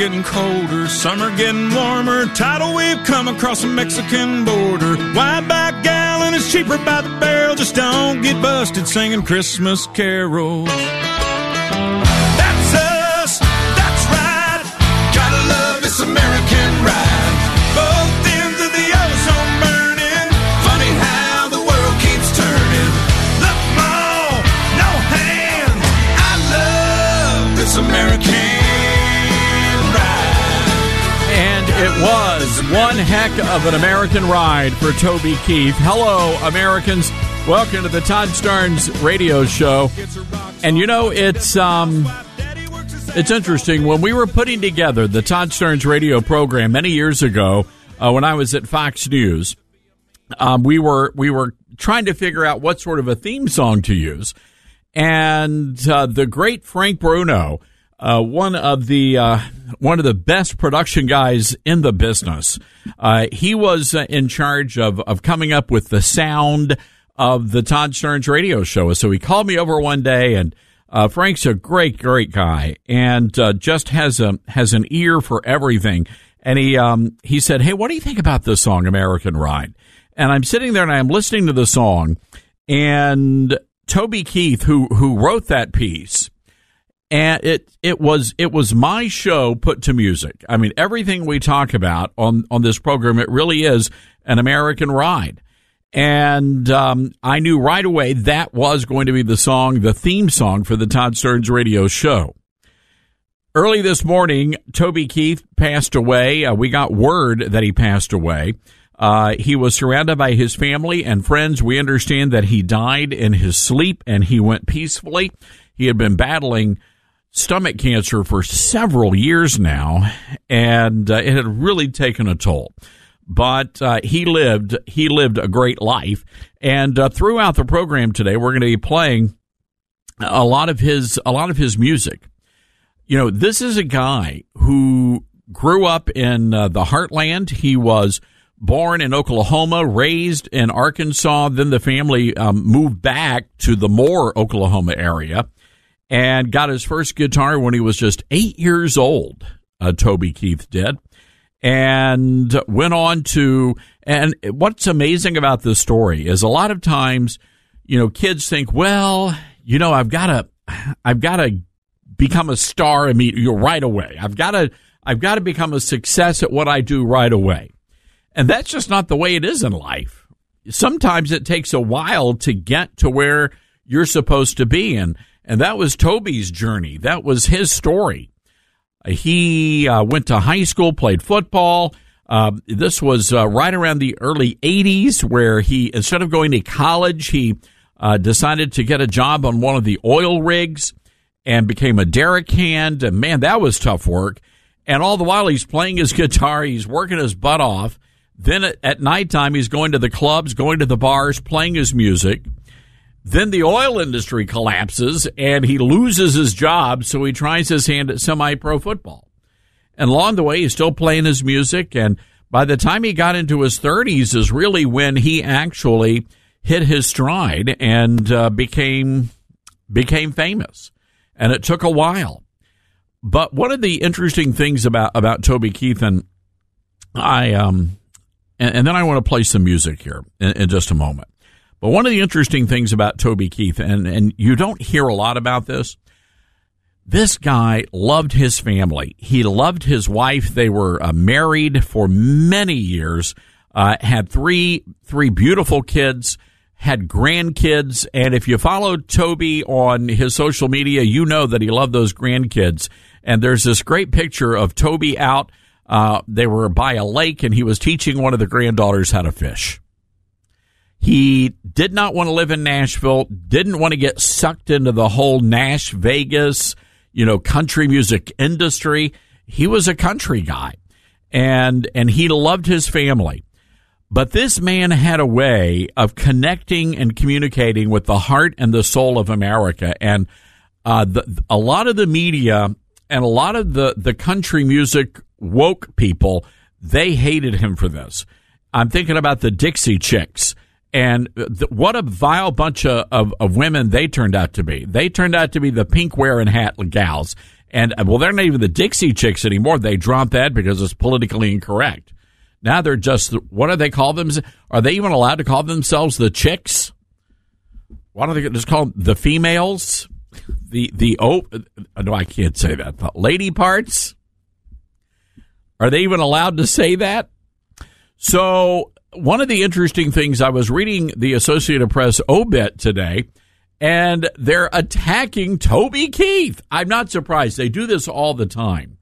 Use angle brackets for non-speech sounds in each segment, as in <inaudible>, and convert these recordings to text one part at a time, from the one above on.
getting colder, summer getting warmer. Tidal wave come across the Mexican border. Wide back gallon is cheaper by the barrel. Just don't get busted singing Christmas carols. Was one heck of an American ride for Toby Keith. Hello, Americans. Welcome to the Todd Starnes radio show. And you know, it's um it's interesting when we were putting together the Todd Starnes radio program many years ago uh, when I was at Fox News. Um, we were we were trying to figure out what sort of a theme song to use, and uh, the great Frank Bruno, uh, one of the uh, one of the best production guys in the business, uh, he was uh, in charge of of coming up with the sound of the Todd Starnes radio show. So he called me over one day and. Uh, Frank's a great, great guy, and uh, just has a has an ear for everything. And he um, he said, "Hey, what do you think about this song, American Ride?" And I'm sitting there and I'm listening to the song, and Toby Keith, who who wrote that piece, and it it was it was my show put to music. I mean, everything we talk about on on this program, it really is an American ride. And um, I knew right away that was going to be the song, the theme song for the Todd Starnes radio show. Early this morning, Toby Keith passed away. Uh, we got word that he passed away. Uh, he was surrounded by his family and friends. We understand that he died in his sleep and he went peacefully. He had been battling stomach cancer for several years now, and uh, it had really taken a toll. But uh, he lived he lived a great life, and uh, throughout the program today, we're going to be playing a lot of his a lot of his music. You know, this is a guy who grew up in uh, the heartland. He was born in Oklahoma, raised in Arkansas. Then the family um, moved back to the Moore, Oklahoma area and got his first guitar when he was just eight years old. Uh, Toby Keith did, and went on to. And what's amazing about this story is a lot of times, you know, kids think, well, you know, I've got to, I've got to become a star immediately right away. I've got to, I've got to become a success at what I do right away, and that's just not the way it is in life. Sometimes it takes a while to get to where you're supposed to be, and and that was Toby's journey. That was his story. He uh, went to high school, played football. Uh, this was uh, right around the early 80s where he, instead of going to college, he uh, decided to get a job on one of the oil rigs and became a derrick hand. And man, that was tough work. And all the while he's playing his <laughs> guitar, he's working his butt off. Then at, at nighttime, he's going to the clubs, going to the bars, playing his music. Then the oil industry collapses and he loses his job, so he tries his hand at semi pro football. And along the way, he's still playing his music. And by the time he got into his 30s, is really when he actually hit his stride and uh, became became famous. And it took a while. But one of the interesting things about about Toby Keith and I um and, and then I want to play some music here in, in just a moment. But one of the interesting things about Toby Keith, and, and you don't hear a lot about this, this guy loved his family. He loved his wife. They were uh, married for many years. Uh, had three three beautiful kids, had grandkids, and if you follow Toby on his social media, you know that he loved those grandkids. And there's this great picture of Toby out. Uh, they were by a lake, and he was teaching one of the granddaughters how to fish. He did not want to live in Nashville, didn't want to get sucked into the whole Nash Vegas, you know, country music industry. He was a country guy and and he loved his family. But this man had a way of connecting and communicating with the heart and the soul of America. And uh, the, a lot of the media and a lot of the, the country music woke people, they hated him for this. I'm thinking about the Dixie Chicks and the, what a vile bunch of, of, of, women they turned out to be. They turned out to be the pink wearing hat gals. And uh, well, they're not even the Dixie chicks anymore. They dropped that because it's politically incorrect. Now they're just, what do they call them? Are they even allowed to call themselves the chicks? Why don't they just call them the females? The, the, oh, no, I can't say that. The lady parts? Are they even allowed to say that? So one of the interesting things I was reading the Associated Press obit today, and they're attacking Toby Keith. I'm not surprised. They do this all the time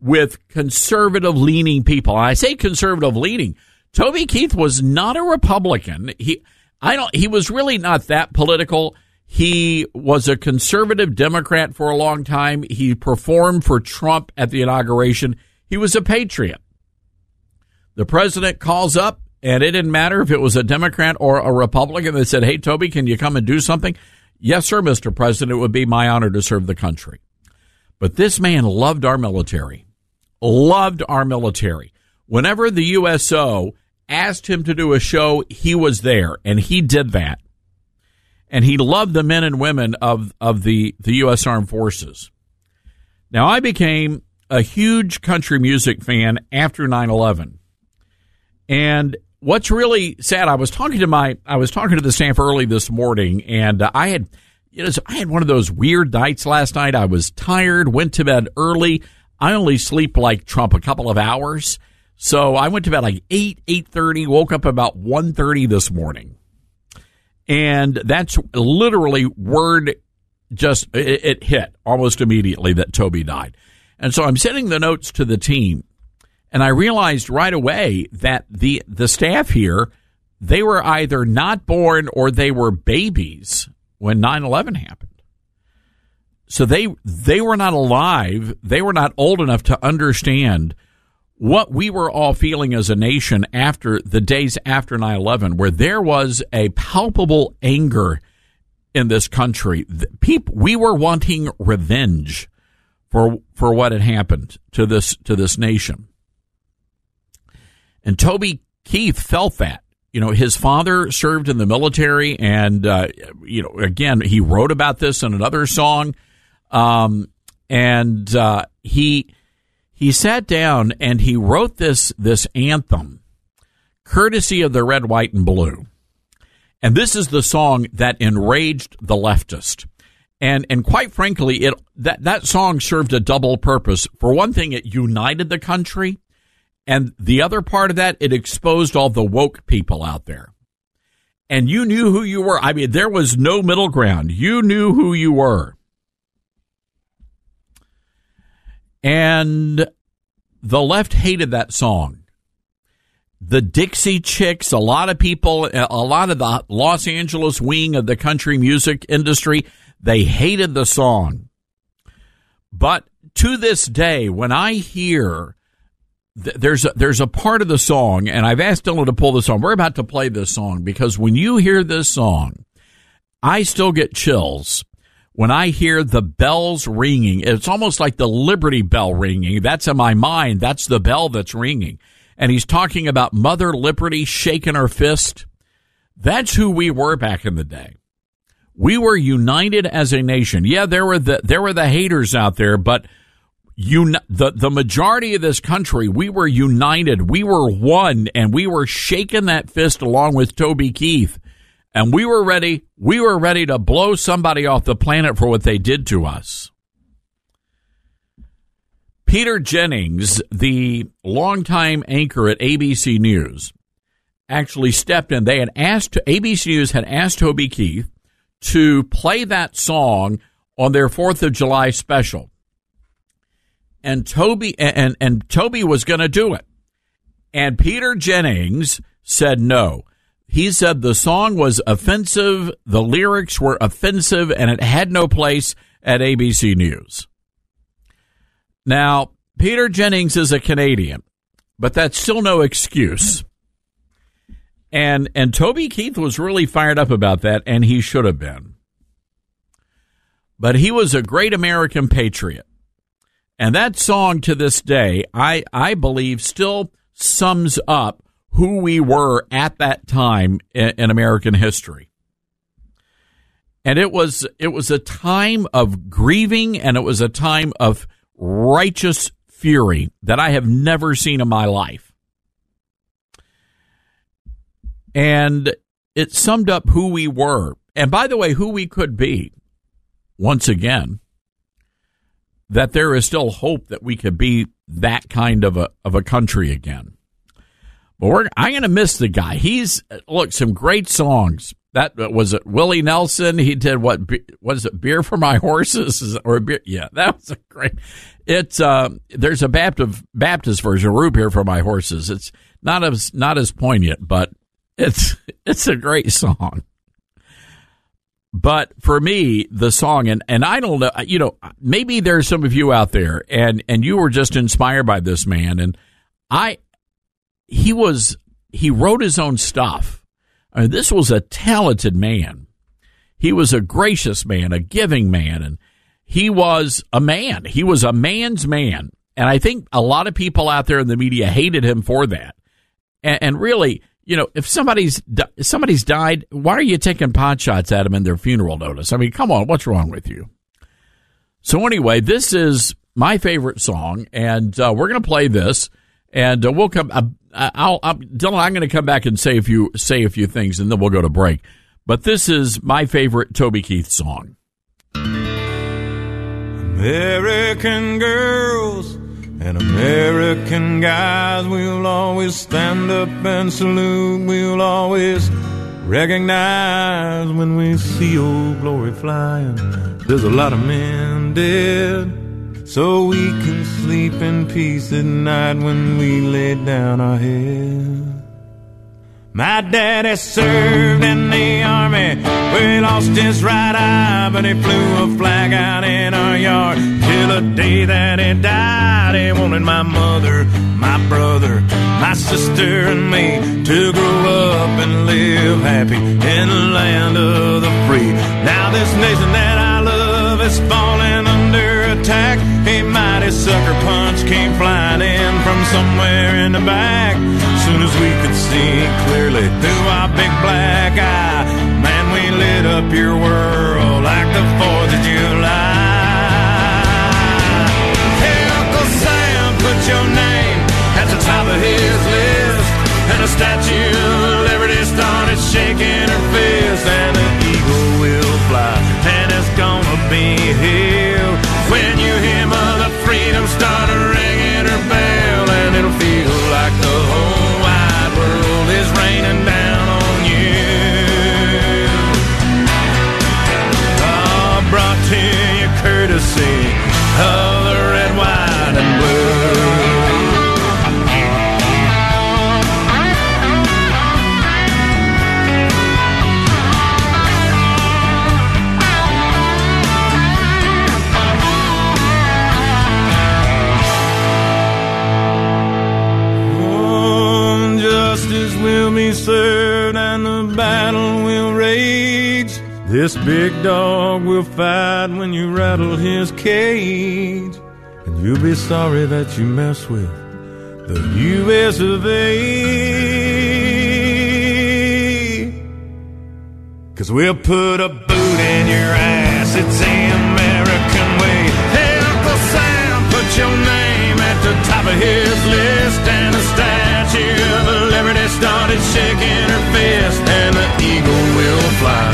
with conservative leaning people. And I say conservative leaning. Toby Keith was not a Republican. He I don't he was really not that political. He was a conservative Democrat for a long time. He performed for Trump at the inauguration. He was a patriot. The president calls up and it didn't matter if it was a Democrat or a Republican that said, Hey, Toby, can you come and do something? Yes, sir, Mr. President. It would be my honor to serve the country. But this man loved our military, loved our military. Whenever the USO asked him to do a show, he was there, and he did that. And he loved the men and women of, of the, the U.S. Armed Forces. Now, I became a huge country music fan after 9 11. And what's really sad, I was talking to my, I was talking to the staff early this morning, and uh, I had, you know, I had one of those weird nights last night. I was tired, went to bed early. I only sleep like Trump a couple of hours. So I went to bed like 8, 8.30, woke up about 1.30 this morning. And that's literally word just, it, it hit almost immediately that Toby died. And so I'm sending the notes to the team and I realized right away that the the staff here they were either not born or they were babies when 9/11 happened. So they they were not alive, they were not old enough to understand what we were all feeling as a nation after the days after 9/11 where there was a palpable anger in this country. People we were wanting revenge for for what had happened to this to this nation. And Toby Keith felt that. You know, his father served in the military, and uh, you know, again, he wrote about this in another song. Um, and uh, he he sat down and he wrote this this anthem, courtesy of the red, white, and blue. And this is the song that enraged the leftist. And and quite frankly, it that that song served a double purpose. For one thing, it united the country and the other part of that, it exposed all the woke people out there. And you knew who you were. I mean, there was no middle ground. You knew who you were. And the left hated that song. The Dixie Chicks, a lot of people, a lot of the Los Angeles wing of the country music industry, they hated the song. But to this day, when I hear there's a, there's a part of the song, and I've asked Dylan to pull this song. We're about to play this song because when you hear this song, I still get chills when I hear the bells ringing. It's almost like the Liberty Bell ringing. That's in my mind. That's the bell that's ringing. And he's talking about Mother Liberty shaking her fist. That's who we were back in the day. We were united as a nation. Yeah, there were the there were the haters out there, but un- the the majority of this country, we were united, we were one, and we were shaking that fist along with Toby Keith, and we were ready. We were ready to blow somebody off the planet for what they did to us. Peter Jennings, the longtime anchor at ABC News, actually stepped in. They had asked ABC News had asked Toby Keith to play that song on their Fourth of July special, and Toby and and Toby was going to do it, and Peter Jennings said no. He said the song was offensive, the lyrics were offensive, and it had no place at ABC News. Now, Peter Jennings is a Canadian, but that's still no excuse. And and Toby Keith was really fired up about that, and he should have been. But he was a great American patriot. And that song to this day, I, I believe, still sums up who we were at that time in, in American history. And it was it was a time of grieving and it was a time of righteous fury that I have never seen in my life. And it summed up who we were. And by the way, who we could be once again. That there is still hope that we could be that kind of a of a country again. But I'm going to miss the guy. He's look some great songs. That was it. Willie Nelson. He did what was it? Beer for my horses or beer? Yeah, <laughs> that was a great. It's uh, there's a Baptist Baptist version, root beer for my horses. It's not as not as poignant, but it's <laughs> it's a great song. But for me, the song and and I don't know, you know, maybe there's some of you out there and and you were just inspired by this man and I he was he wrote his own stuff. I mean, this was a talented man. He was a gracious man, a giving man, and he was a man. He was a man's man. And I think a lot of people out there in the media hated him for that. And, and really, you know, if somebody's if somebody's died, why are you taking pot shots at them in their funeral notice? I mean, come on, what's wrong with you? So anyway, this is my favorite song, and uh, we're going to play this, and uh, we'll come. Uh, I'll, I'll, Dylan, I'm going to come back and say a few say a few things, and then we'll go to break. But this is my favorite Toby Keith song. American girls and American guys, we'll always stand up and salute. We'll always recognize when we see old glory flying. There's a lot of men dead so we can sleep in peace at night when we lay down our head. My daddy served in the army he lost his right eye, but he flew a flag out in our yard till the day that he died. He wanted my mother, my brother, my sister, and me to grow up and live happy in the land of the free. Now this nation that I love is falling under attack. A mighty sucker punch came flying in from somewhere in the back. Soon as we could see clearly through our big black eye, man, we lit up your world like the 4th of July. This big dog will fight when you rattle his cage. And you'll be sorry that you mess with the U.S. of A. Cause we'll put a boot in your ass. It's the American way. Hey, Uncle Sam, put your name at the top of his list. And the Statue of Liberty started shaking her fist. And the eagle will fly.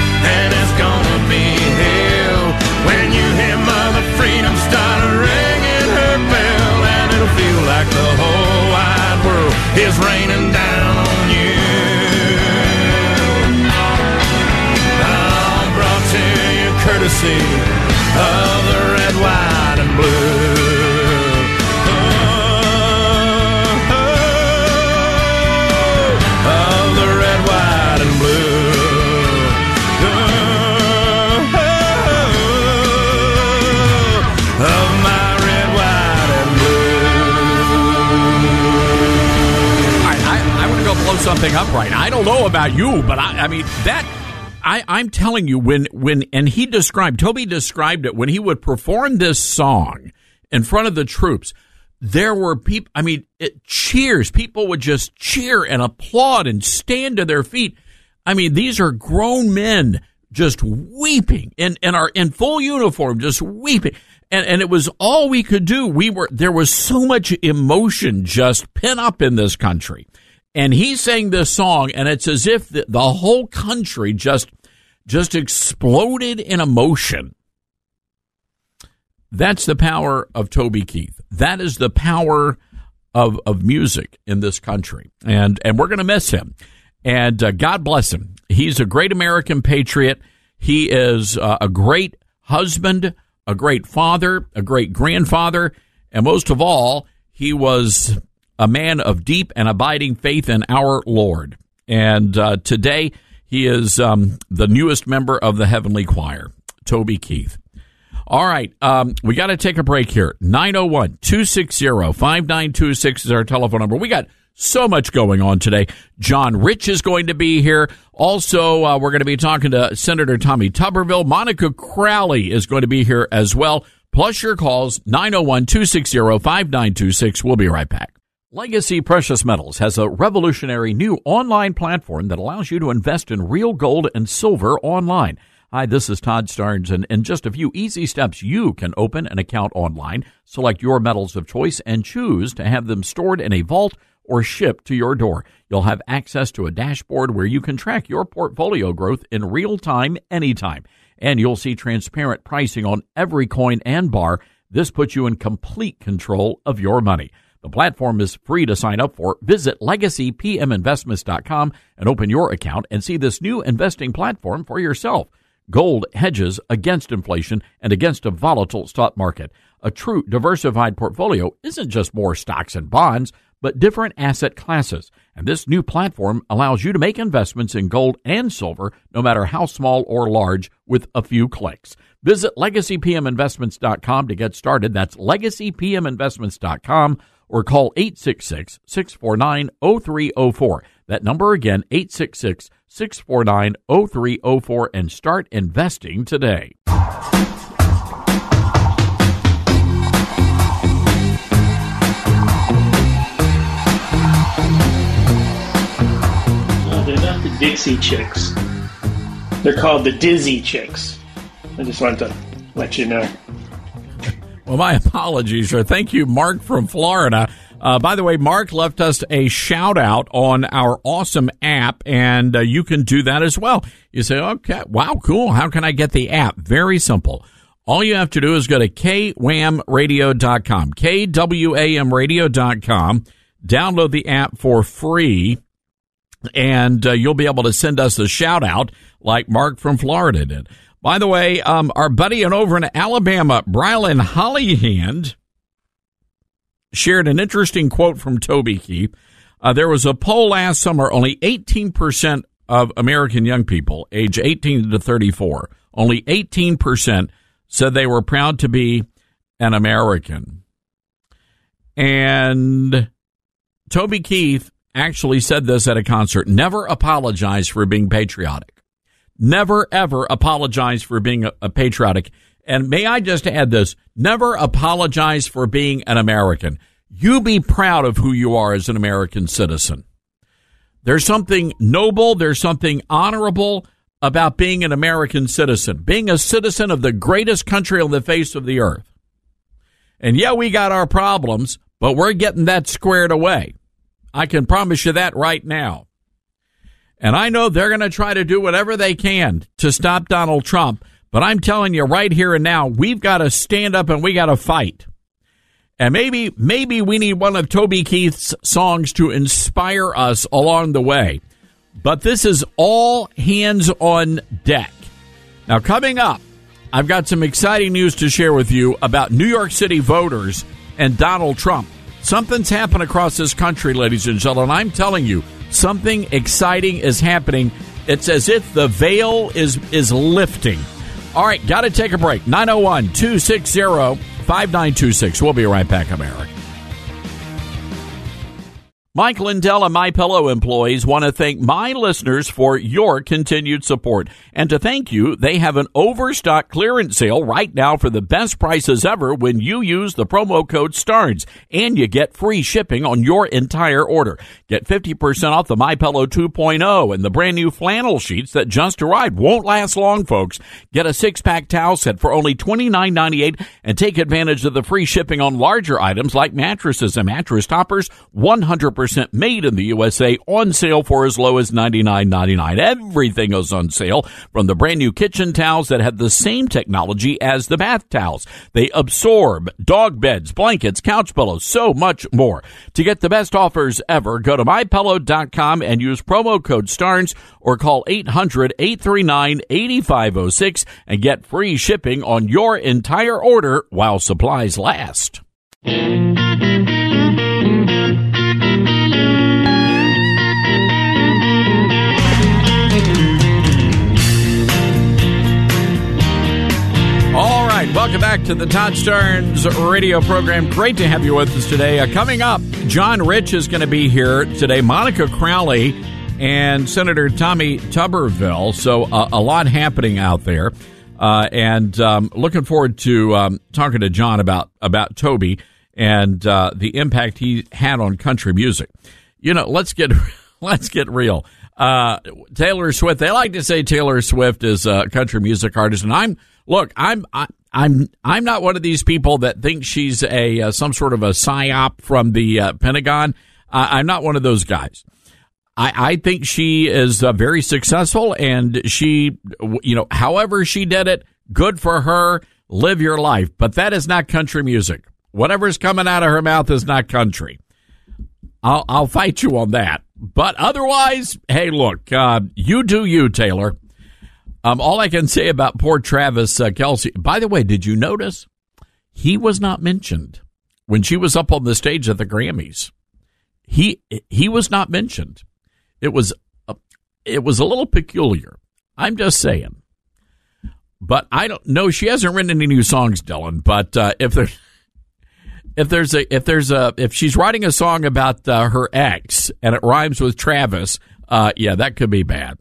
is raining down on you. I brought to you courtesy of something up right. I don't know about you, but I, I mean that. I, I'm telling you, when when and he described Toby described it when he would perform this song in front of the troops. There were people. I mean, it, cheers. People would just cheer and applaud and stand to their feet. I mean, these are grown men just weeping and and are in full uniform, just weeping. And and it was all we could do. We were there was so much emotion just pent up in this country. And he sang this song, and it's as if the, the whole country just just exploded in emotion. That's the power of Toby Keith. That is the power of of music in this country, and and we're going to miss him. And uh, God bless him. He's a great American patriot. He is uh, a great husband, a great father, a great grandfather, and most of all, he was a man of deep and abiding faith in our Lord. And uh, today, he is um, the newest member of the Heavenly Choir, Toby Keith. All right, um, we got to take a break here. 901 260 5926 is our telephone number. We got so much going on today. John Rich is going to be here. Also, uh, we're going to be talking to Senator Tommy Tuberville. Monica Crowley is going to be here as well. Plus your calls, 901 260 5926. We'll be right back. Legacy Precious Metals has a revolutionary new online platform that allows you to invest in real gold and silver online. Hi, this is Todd Starnes, and in just a few easy steps, you can open an account online, select your metals of choice, and choose to have them stored in a vault or shipped to your door. You'll have access to a dashboard where you can track your portfolio growth in real time, anytime. And you'll see transparent pricing on every coin and bar. This puts you in complete control of your money. The platform is free to sign up for. Visit legacypminvestments.com and open your account and see this new investing platform for yourself. Gold hedges against inflation and against a volatile stock market. A true diversified portfolio isn't just more stocks and bonds, but different asset classes. And this new platform allows you to make investments in gold and silver, no matter how small or large, with a few clicks. Visit legacypminvestments.com to get started. That's legacypminvestments.com or call 866 649 0304. That number again, 866 649 0304, and start investing today. They're not the Dixie Chicks. They're called the Dizzy Chicks. I just wanted to let you know. Well, my <laughs> apologies, sir. Thank you, Mark from Florida. Uh, by the way, Mark left us a shout out on our awesome app, and uh, you can do that as well. You say, okay, wow, cool. How can I get the app? Very simple. All you have to do is go to kwamradio.com, kwamradio.com, download the app for free, and uh, you'll be able to send us a shout out like Mark from Florida did. By the way, um, our buddy in over in Alabama, Brylan Hollyhand, shared an interesting quote from Toby Keith. Uh, there was a poll last summer. Only 18% of American young people, age 18 to 34, only 18% said they were proud to be an American. And Toby Keith actually said this at a concert never apologize for being patriotic. Never, ever apologize for being a, a patriotic. And may I just add this never apologize for being an American. You be proud of who you are as an American citizen. There's something noble, there's something honorable about being an American citizen, being a citizen of the greatest country on the face of the earth. And yeah, we got our problems, but we're getting that squared away. I can promise you that right now. And I know they're going to try to do whatever they can to stop Donald Trump. But I'm telling you right here and now, we've got to stand up and we got to fight. And maybe, maybe we need one of Toby Keith's songs to inspire us along the way. But this is all hands on deck. Now, coming up, I've got some exciting news to share with you about New York City voters and Donald Trump. Something's happened across this country, ladies and gentlemen. I'm telling you, something exciting is happening. It's as if the veil is is lifting. All right, got to take a break. 901 260 5926. We'll be right back, America. Mike Lindell and My Pillow employees want to thank my listeners for your continued support. And to thank you, they have an overstock clearance sale right now for the best prices ever when you use the promo code STARNS and you get free shipping on your entire order. Get 50% off the My Pillow 2.0 and the brand new flannel sheets that just arrived. Won't last long, folks. Get a six-pack towel set for only $29.98 and take advantage of the free shipping on larger items like mattresses and mattress toppers 100% made in the USA on sale for as low as $99.99. Everything is on sale from the brand new kitchen towels that have the same technology as the bath towels. They absorb dog beds, blankets, couch pillows, so much more. To get the best offers ever, go to mypillow.com and use promo code STARNS or call 800-839-8506 and get free shipping on your entire order while supplies last. Welcome back to the Todd Starnes radio program. Great to have you with us today. Uh, coming up, John Rich is going to be here today, Monica Crowley, and Senator Tommy Tuberville. So, uh, a lot happening out there. Uh, and um, looking forward to um, talking to John about, about Toby and uh, the impact he had on country music. You know, let's get <laughs> let's get real. Uh, Taylor Swift. They like to say Taylor Swift is a country music artist, and I'm look. I'm I, I'm I'm not one of these people that thinks she's a uh, some sort of a psyop from the uh, Pentagon. I'm not one of those guys. I, I think she is uh, very successful, and she, you know, however she did it, good for her. Live your life, but that is not country music. Whatever's coming out of her mouth is not country. I'll I'll fight you on that. But otherwise, hey, look, uh, you do you, Taylor. Um, all I can say about poor Travis uh, Kelce. By the way, did you notice he was not mentioned when she was up on the stage at the Grammys? He he was not mentioned. It was a, it was a little peculiar. I'm just saying. But I don't know. She hasn't written any new songs, Dylan. But uh, if there if there's a if there's a if she's writing a song about uh, her ex and it rhymes with Travis, uh, yeah, that could be bad.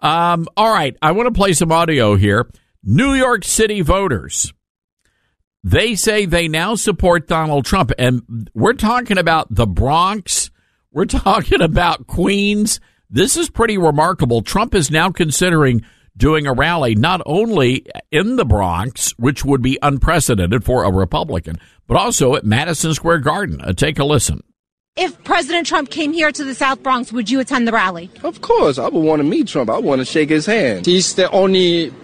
Um, all right, I want to play some audio here. New York City voters. They say they now support Donald Trump, and we're talking about the Bronx. We're <laughs> talking about Queens. This is pretty remarkable. Trump is now considering doing a rally not only in the Bronx, which would be unprecedented for a Republican, but also at Madison Square Garden. Uh, take a listen. If President Trump came here to the South Bronx, would you attend the rally? Of course, I would want to meet Trump. I want to shake his hand. He's the only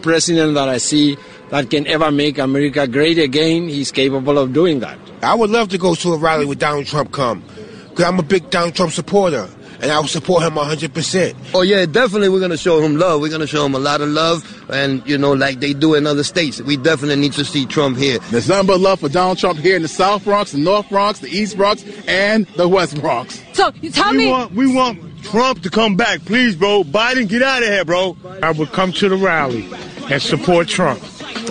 president that I see that can ever make America great again. He's capable of doing that. I would love to go to a rally with Donald Trump come, because I'm a big Donald Trump supporter and I will support him 100%. Oh, yeah, definitely we're going to show him love. We're going to show him a lot of love, and, you know, like they do in other states. We definitely need to see Trump here. There's nothing but love for Donald Trump here in the South Bronx, the North Bronx, the East Bronx, and the West Bronx. So, you tell we me. Want, we want Trump to come back. Please, bro. Biden, get out of here, bro. I will come to the rally and support Trump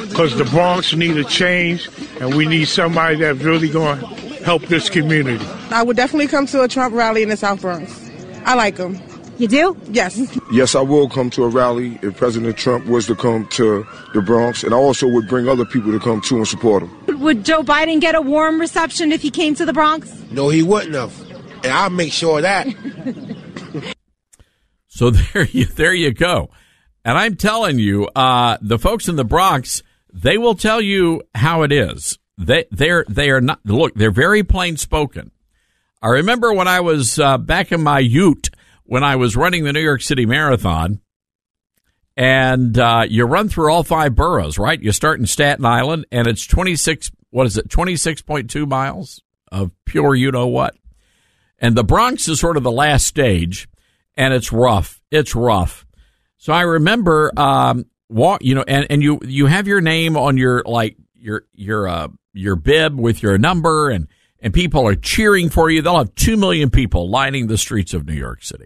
because the Bronx need a change, and we need somebody that's really going to help this community. I would definitely come to a Trump rally in the South Bronx. I like him. You do? Yes. Yes, I will come to a rally if President Trump was to come to the Bronx, and I also would bring other people to come too and support him. Would Joe Biden get a warm reception if he came to the Bronx? No, he wouldn't have. And I'll make sure of that. <laughs> so there you there you go. And I'm telling you, uh, the folks in the Bronx, they will tell you how it is. They they're they are not look, they're very plain spoken. I remember when I was uh, back in my ute when I was running the New York City Marathon, and uh, you run through all five boroughs, right? You start in Staten Island, and it's twenty six. What is it? Twenty six point two miles of pure, you know what? And the Bronx is sort of the last stage, and it's rough. It's rough. So I remember um, walk, you know, and, and you you have your name on your like your your uh your bib with your number and and people are cheering for you. They'll have 2 million people lining the streets of New York City.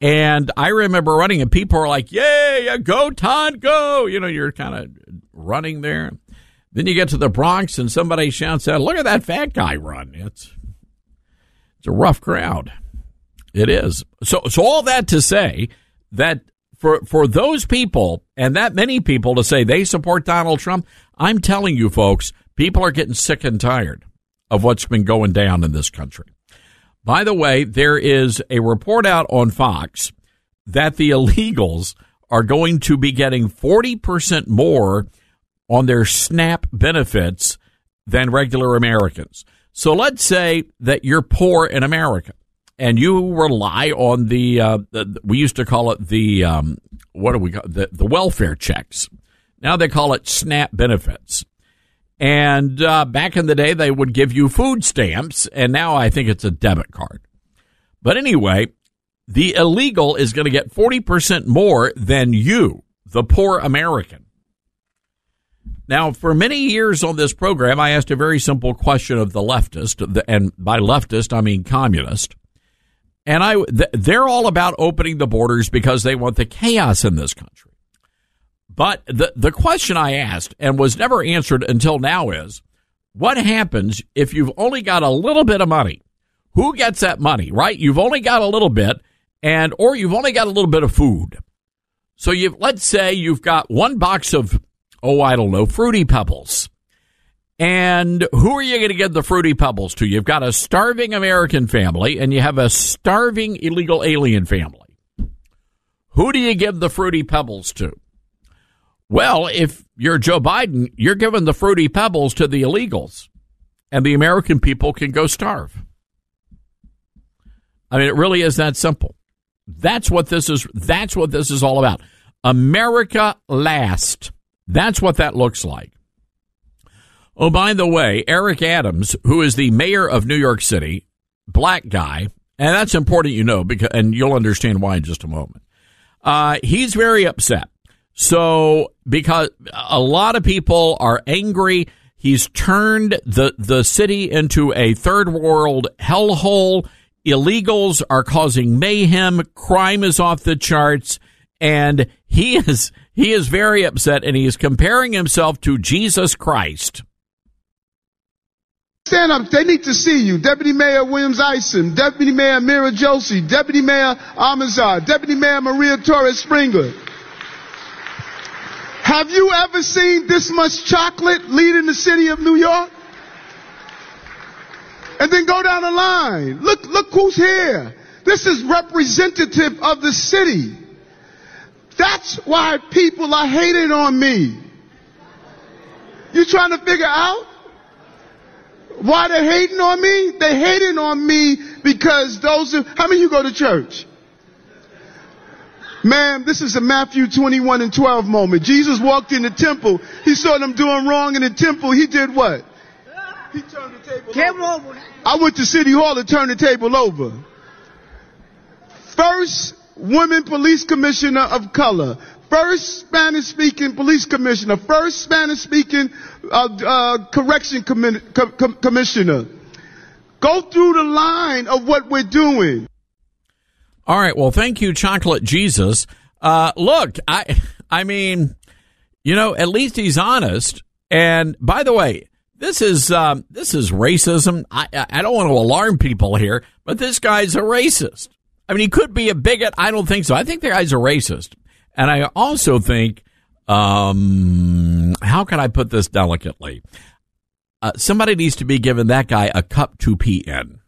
And I remember running and people are like, yay, go Todd, go. You know, you're kind of running there. Then you get to the Bronx and somebody shouts out, look at that fat guy run. It's, it's a rough crowd. It is. So, so all that to say that for, for those people and that many people to say they support Donald Trump, I'm telling you folks, people are getting sick and tired of what's been going down in this country. By the way, there is a report out on Fox that the illegals are going to be getting 40% more on their SNAP benefits than regular Americans. So let's say that you're poor in America and you rely on the, uh, the we used to call it the um, what do we call the, the welfare checks. Now they call it SNAP benefits. And uh, back in the day, they would give you food stamps, and now I think it's a debit card. But anyway, the illegal is going to get 40% more than you, the poor American. Now, for many years on this program, I asked a very simple question of the leftist, and by leftist, I mean communist. And I, they're all about opening the borders because they want the chaos in this country. But the, the question I asked and was never answered until now is what happens if you've only got a little bit of money? Who gets that money, right? You've only got a little bit and, or you've only got a little bit of food. So you let's say you've got one box of, oh, I don't know, Fruity Pebbles. And who are you going to give the Fruity Pebbles to? You've got a starving American family and you have a starving illegal alien family. Who do you give the Fruity Pebbles to? Well, if you're Joe Biden, you're giving the fruity pebbles to the illegals, and the American people can go starve. I mean, it really is that simple. That's what this is. That's what this is all about. America last. That's what that looks like. Oh, by the way, Eric Adams, who is the mayor of New York City, black guy, and that's important you know because, and you'll understand why in just a moment. Uh, he's very upset so, because a lot of people are angry, he's turned the, the city into a third world hellhole. Illegals are causing mayhem. Crime is off the charts. And he <laughs> is, he is very upset and he is comparing himself to Jesus Christ. Stand up. They need to see you. Deputy Mayor Williams Isom, Deputy Mayor Meera Joshi, Deputy Mayor Almanzar, Deputy Mayor Maria Torres Springer. Have you ever seen this much chocolate leading the city of New York? And then go down the line. Look, look who's here. This is representative of the city. That's why people are hating on me. You trying to figure out why they're hating on me? They're hating on me because those are, how many of you go to church? Man, this is a Matthew 21 and 12 moment. Jesus walked in the temple. He saw them doing wrong in the temple. He did what? He turned the table Came over. over. I went to City Hall to turn the table over. First woman police commissioner of color. First Spanish speaking police commissioner. First Spanish speaking uh, uh, correction commi- com- commissioner. Go through the line of what we're doing. All right. Well, thank you, Chocolate Jesus. Uh, look, I, <laughs> I mean, you know, at least he's honest. And by the way, this is um, this is racism. I, I don't want to alarm people here, but this guy's a racist. I mean, he could be a bigot. I don't think so. I think the guy's a racist, and I also think, um, how can I put this delicately? Uh, somebody needs to be giving that guy a cup to pee in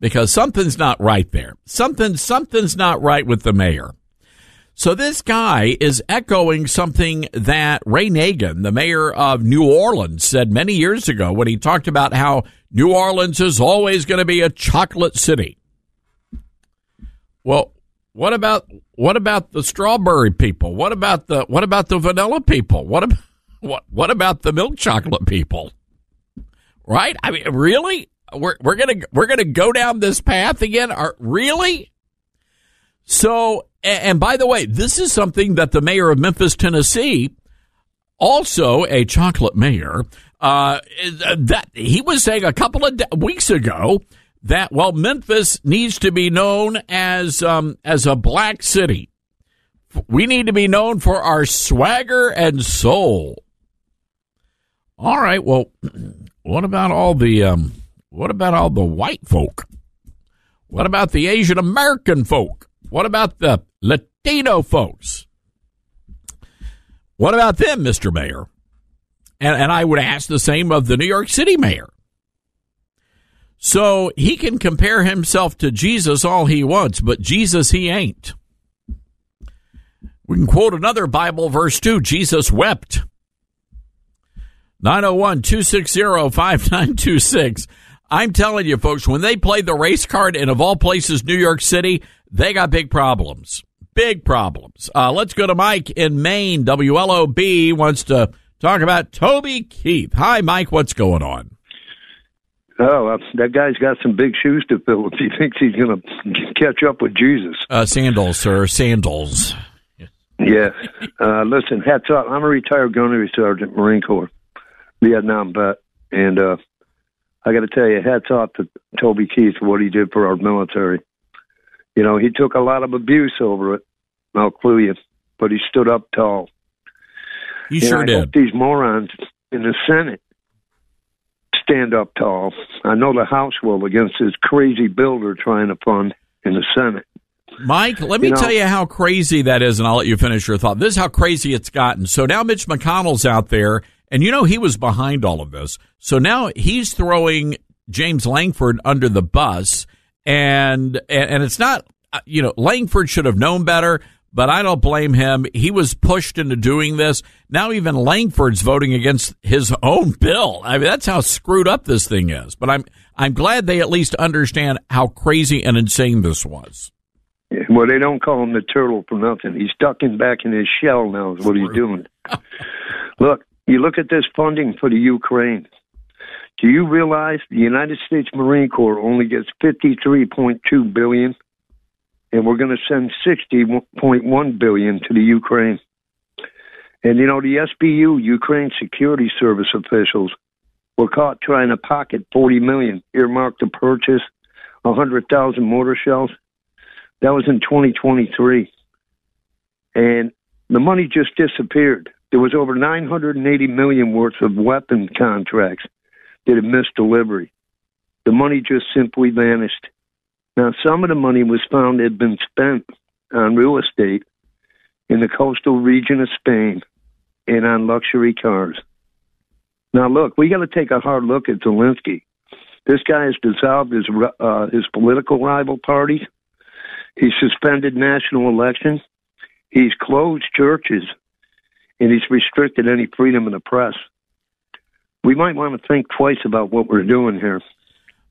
because something's not right there. Something, something's not right with the mayor. So this guy is echoing something that Ray Nagin, the mayor of New Orleans, said many years ago when he talked about how New Orleans is always going to be a chocolate city. Well, what about what about the strawberry people? What about the what about the vanilla people? What about, <laughs> what what about the milk chocolate people? Right? I mean, really? We're we're gonna we're gonna go down this path again. Are really? So And, by the way, this is something that the mayor of Memphis, Tennessee, also a chocolate mayor, uh, that he was saying a couple of weeks ago that well, Memphis needs to be known as um, as a black city. We need to be known for our swagger and soul. All right. Well, <clears throat> what about all the um, what about all the white folk? What about the Asian American folk? What about the Latino folks? What about them, Mr. Mayor? And, and I would ask the same of the New York City mayor. So he can compare himself to Jesus all he wants, but Jesus he ain't. We can quote another Bible verse too. Jesus wept. 901 260 5926. I'm telling you, folks, when they play the race card and of all places, New York City, they got big problems. Big problems. Uh, let's go to Mike in Maine. WLOB wants to talk about Toby Keith. Hi, Mike. What's going on? Oh, uh, that guy's got some big shoes to fill <laughs> if he thinks he's going to catch up with Jesus. Uh, sandals, sir. Sandals. Yeah. Uh, listen, hats off. I'm a retired gunnery sergeant, Marine Corps, Vietnam vet, and uh, I got to tell you, hats off to Toby Keith for what he did for our military. You know, he took a lot of abuse over it. I'll clue you, but he stood up tall. He And sure I did. hope these morons in the Senate stand up tall. I know the House will against this crazy bill they're trying to fund in the Senate. Mike, let me You know- tell you how crazy that is, and I'll let you finish your thought. This is how crazy it's gotten. So now Mitch McConnell's out there, and you know he was behind all of this. So now he's throwing James Lankford under the bus, and and, it's not, uh, you know, Lankford should have known better. But I don't blame him. He was pushed into doing this. Now even Lankford's voting against his own bill. I mean, that's how screwed up this thing is. But I'm I'm glad they at least understand how crazy and insane this was. Well, they don't call him the turtle for nothing. He's ducking back in his shell now, is what he's doing. look, you look at this funding for the Ukraine. Do you realize the United States Marine Corps only gets fifty-three point two billion, and we're going to send sixty point one billion to the Ukraine. And you know the SBU, Ukraine Security Service officials, were caught trying to pocket forty million earmarked to purchase hundred thousand mortar shells. That was in 2023. And the money just disappeared. There was over 980 million worth of weapon contracts that had missed delivery. The money just simply vanished. Now, some of the money was found had been spent on real estate in the coastal region of Spain and on luxury cars. Now, look, we got to take a hard look at Zelensky. This guy has dissolved his uh, his political rival parties. He's suspended national elections. He's closed churches, and he's restricted any freedom of the press. We might want to think twice about what we're doing here.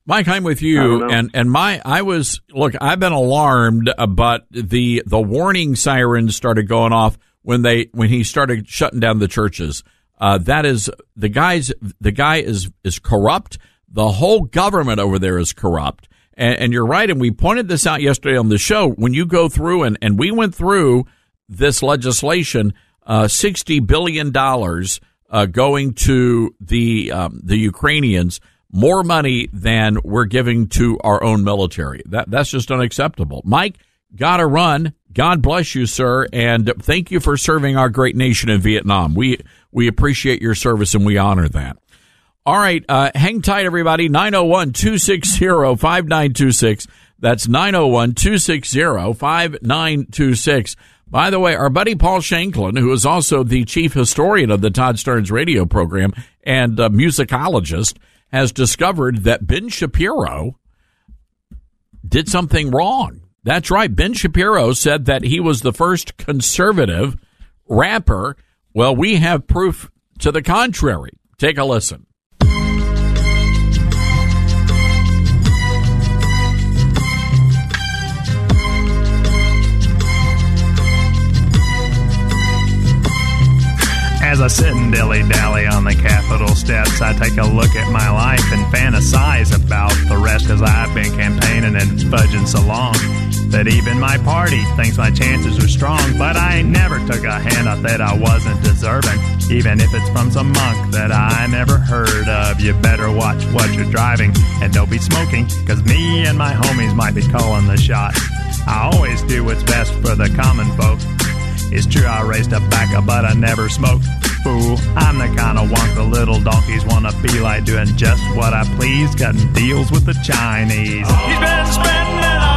Mike, I'm with you, and and my I was look. I've been alarmed, but the the warning sirens started going off when they when he started shutting down the churches. Uh, that is the guys. The guy is is corrupt. The whole government over there is corrupt. And, and you're right. And we pointed this out yesterday on the show. When you go through and and we went through this legislation, uh, sixty billion dollars uh, going to the um, the Ukrainians, more money than we're giving to our own military. That that's just unacceptable. Mike, gotta run. God bless you, sir, and thank you for serving our great nation in Vietnam. We we appreciate your service and we honor that. All right, uh, hang tight, everybody. 901 260 5926. That's 901 260 5926. By the way, our buddy Paul Shanklin, who is also the chief historian of the Todd Starnes radio program and uh, musicologist, has discovered that Ben Shapiro did something wrong. That's right. Ben Shapiro said that he was the first conservative rapper. Well, we have proof to the contrary. Take a listen. As I sit and dilly dally on the Capitol steps, I take a look at my life and fantasize about the rest as I've been campaigning and fudging so long. that even my party thinks my chances are strong. But I never took a handout that I wasn't deserving, even if it's from some monk that I never heard of. You better watch what you're driving and don't be smoking, cause me and my homies might be calling the shots. I always do what's best for the common folk. It's true I raised a tobacco, but I never smoked. Fool, I'm the kind of wonk the little donkeys wanna be like, doing just what I please, cutting deals with the Chinese. He's been spending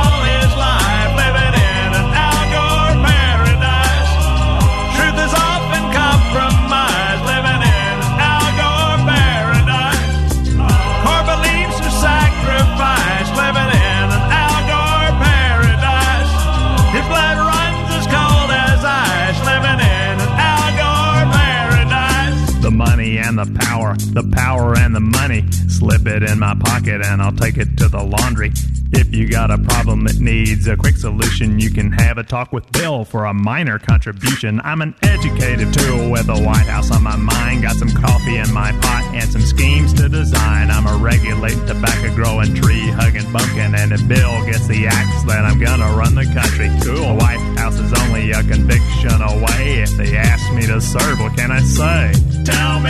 and the power, the power and the money. Slip it in my pocket and I'll take it to the laundry. If you got a problem that needs a quick solution, you can have a talk with Bill for a minor contribution. I'm an educated tool with the White House on my mind. Got some coffee in my pot and some schemes to design. I'm a regulating tobacco growing tree hugging bumpkin. And if Bill gets the axe, then I'm gonna run the country. Cool. The White House is only a conviction away. If they ask me to serve, what can I say? Tell me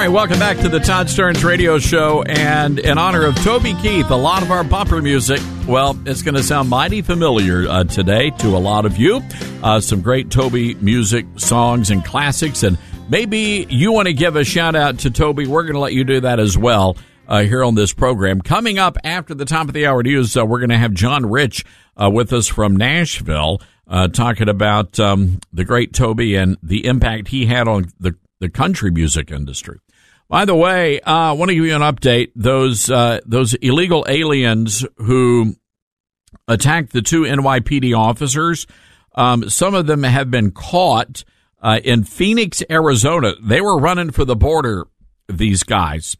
Right, welcome back to the Todd Starnes Radio Show. And in honor of Toby Keith, a lot of our bumper music, well, it's going to sound mighty familiar uh, today to a lot of you. Uh, some great Toby music, songs, and classics. And maybe you want to give a shout out to Toby. We're going to let you do that as well. Uh, here on this program. Coming up after the top of the hour news, uh, we're going to have John Rich uh, with us from Nashville, uh, talking about um, the great Toby and the impact he had on the the country music industry. By the way, uh, I want to give you an update. Those uh, those illegal aliens who attacked the two NYPD officers, um, some of them have been caught uh, in Phoenix, Arizona. They were running for the border. These guys.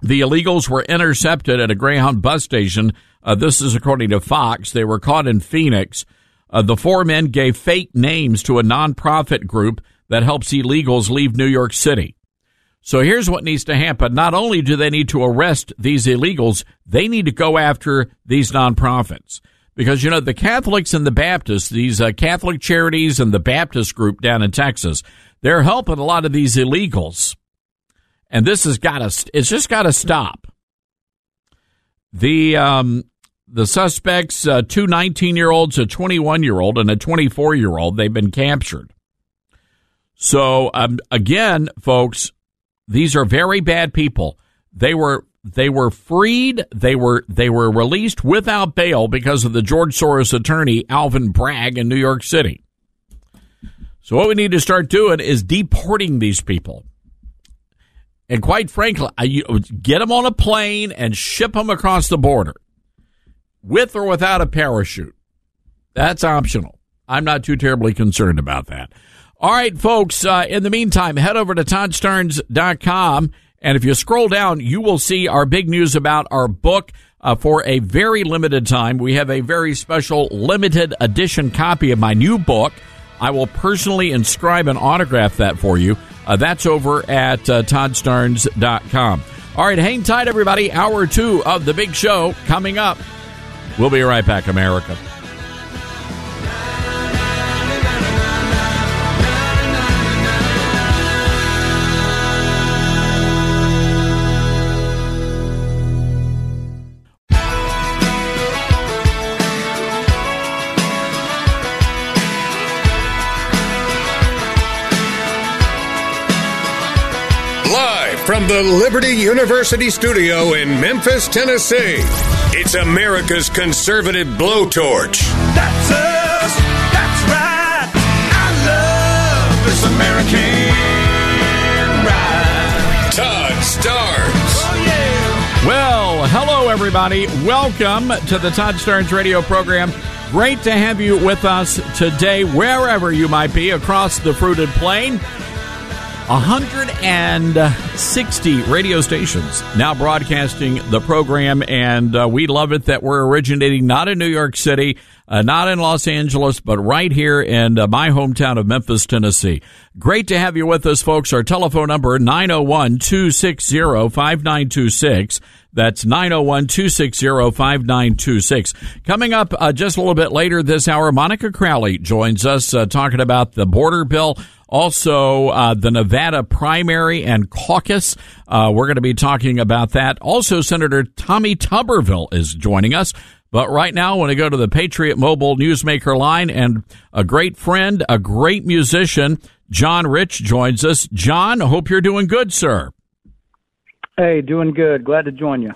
The illegals were intercepted at a Greyhound bus station. Uh, this is according to Fox. They were caught in Phoenix. Uh, the four men gave fake names to a nonprofit group that helps illegals leave New York City. So here's what needs to happen. Not only do they need to arrest these illegals, they need to go after these nonprofits. Because, you know, the Catholics and the Baptists, these uh, Catholic charities and the Baptist group down in Texas, they're helping a lot of these illegals. And this has got to, it's just got to stop. The, um, the suspects, uh, two 19 year olds, a 21 year old, and a 24 year old, they've been captured. So, um, again, folks, these are very bad people. They were They were freed. They were they were released without bail because of the George Soros attorney Alvin Bragg in New York City. So what we need to start doing is deporting these people. And quite frankly, get them on a plane and ship them across the border with or without a parachute. That's optional. I'm not too terribly concerned about that. All right, folks, uh, in the meantime, head over to toddstarnes.com. And if you scroll down, you will see our big news about our book. Uh, for a very limited time, we have a very special limited edition copy of my new book. I will personally inscribe and autograph that for you. Uh, that's over at uh, toddstarnes.com. All right, hang tight, everybody. Hour two of the big show coming up. We'll be right back, America. From the Liberty University studio in Memphis, Tennessee. It's America's conservative blowtorch. That's us. That's right. I love this American ride. Todd Starnes. Oh, yeah. Well, hello, everybody. Welcome to the Todd Starnes radio program. Great to have you with us today, wherever you might be across the fruited plain. 160 radio stations now broadcasting the program, and uh, we love it that we're originating not in New York City, uh, not in Los Angeles, but right here in uh, my hometown of Memphis, Tennessee. Great to have you with us, folks. Our telephone number, 901-260-5926. That's 901-260-5926. Coming up uh, just a little bit later this hour, Monica Crowley joins us uh, talking about the border bill also, uh, the Nevada primary and caucus. Uh, we're going to be talking about that. Also, Senator Tommy Tuberville is joining us. But right now, I want to go to the Patriot Mobile Newsmaker line, and a great friend, a great musician, John Rich, joins us. John, I hope you're doing good, sir. Hey, doing good. Glad to join you.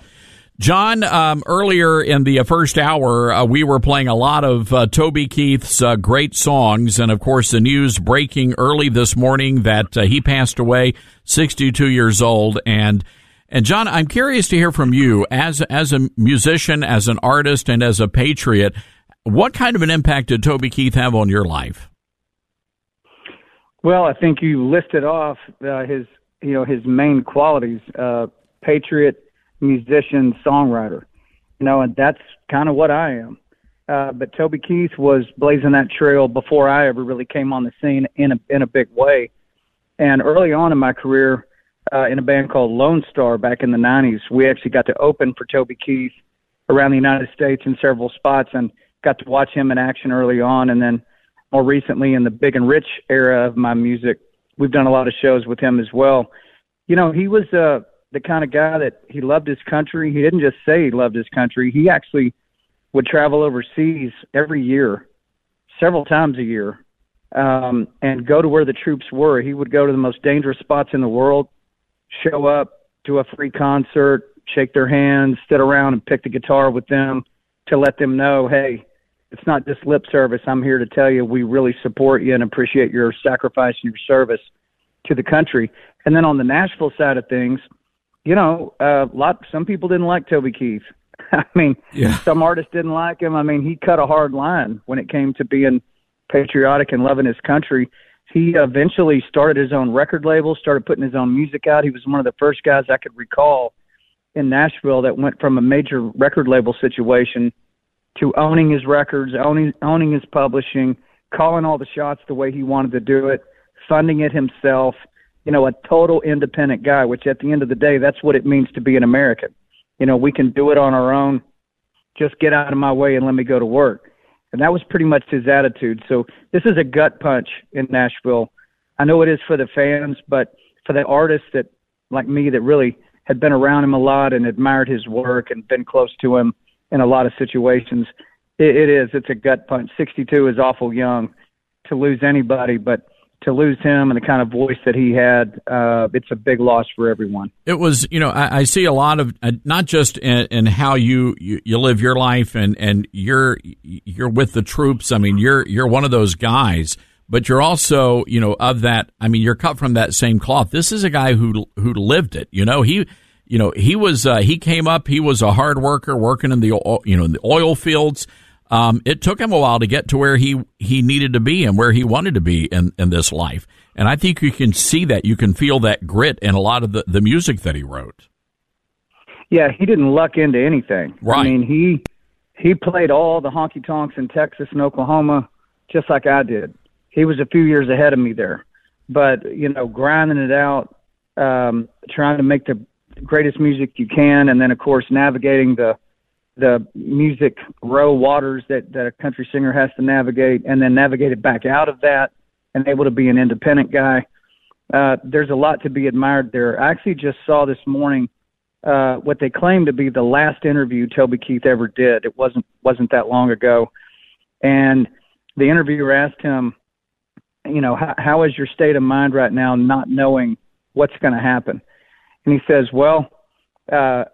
John, um, earlier in the first hour, uh, we were playing a lot of uh, Toby Keith's uh, great songs, and of course, the news breaking early this morning that uh, he passed away, 62 years old. And and John, I'm curious to hear from you as as a musician, as an artist, and as a patriot. What kind of an impact did Toby Keith have on your life? Well, I think you listed off uh, his you know his main qualities: uh, patriot musician, songwriter. You know, and that's kind of what I am. Uh, but Toby Keith was blazing that trail before I ever really came on the scene in a in a big way. And early on in my career, uh, in a band called Lone Star back in the '90s, we actually got to open for Toby Keith around the United States in several spots, and got to watch him in action early on. And then more recently, in the Big and Rich era of my music, we've done a lot of shows with him as well. You know, he was uh, the kind of guy that he loved his country. He didn't just say he loved his country. He actually would travel overseas every year, several times a year, um, and go to where the troops were. He would go to the most dangerous spots in the world, show up, to a free concert, shake their hands, sit around and pick the guitar with them to let them know, hey, it's not just lip service. I'm here to tell you we really support you and appreciate your sacrifice and your service to the country. And then on the Nashville side of things – you know, a uh, lot. Some people didn't like Toby Keith. <laughs> I mean, yeah. some artists didn't like him. I mean, he cut a hard line when it came to being patriotic and loving his country. He eventually started his own record label, started putting his own music out. He was one of the first guys I could recall in Nashville that went from a major record label situation to owning his records, owning owning his publishing, calling all the shots the way he wanted to do it, funding it himself you know, a total independent guy, which at the end of the day, that's what it means to be an American. You know, we can do it on our own. Just get out of my way and let me go to work. And that was pretty much his attitude. So this is a gut punch in Nashville. I know it is for the fans, but for the artists that, like me, that really had been around him a lot and admired his work and been close to him in a lot of situations, it, it is. It's a gut punch. 62 is awful young to lose anybody, but to lose him and the kind of voice that he had, uh, it's a big loss for everyone. It was, you know, I, I see a lot of uh, not just in, in how you, you, you live your life and and you're you're with the troops. I mean, you're you're one of those guys, but you're also, you know, of that. I mean, you're cut from that same cloth. This is a guy who who lived it. You know, he. You know, he was uh, he came up. He was a hard worker, working in the you know in the oil fields. Um, it took him a while to get to where he, he needed to be and where he wanted to be in, in this life. And I think you can see that. You can feel that grit in a lot of the, the music that he wrote. Yeah, he didn't luck into anything. Right. I mean, he he played all the honky tonks in Texas and Oklahoma just like I did. He was a few years ahead of me there. But, you know, grinding it out, um, trying to make the greatest music you can and then of course navigating the the music row waters that, that a country singer has to navigate and then navigate it back out of that and able to be an independent guy. Uh, there's a lot to be admired there. I actually just saw this morning uh, what they claim to be the last interview Toby Keith ever did. It wasn't wasn't that long ago, and the interviewer asked him, you know, how, how is your state of mind right now, not knowing what's going to happen? And he says, well, uh,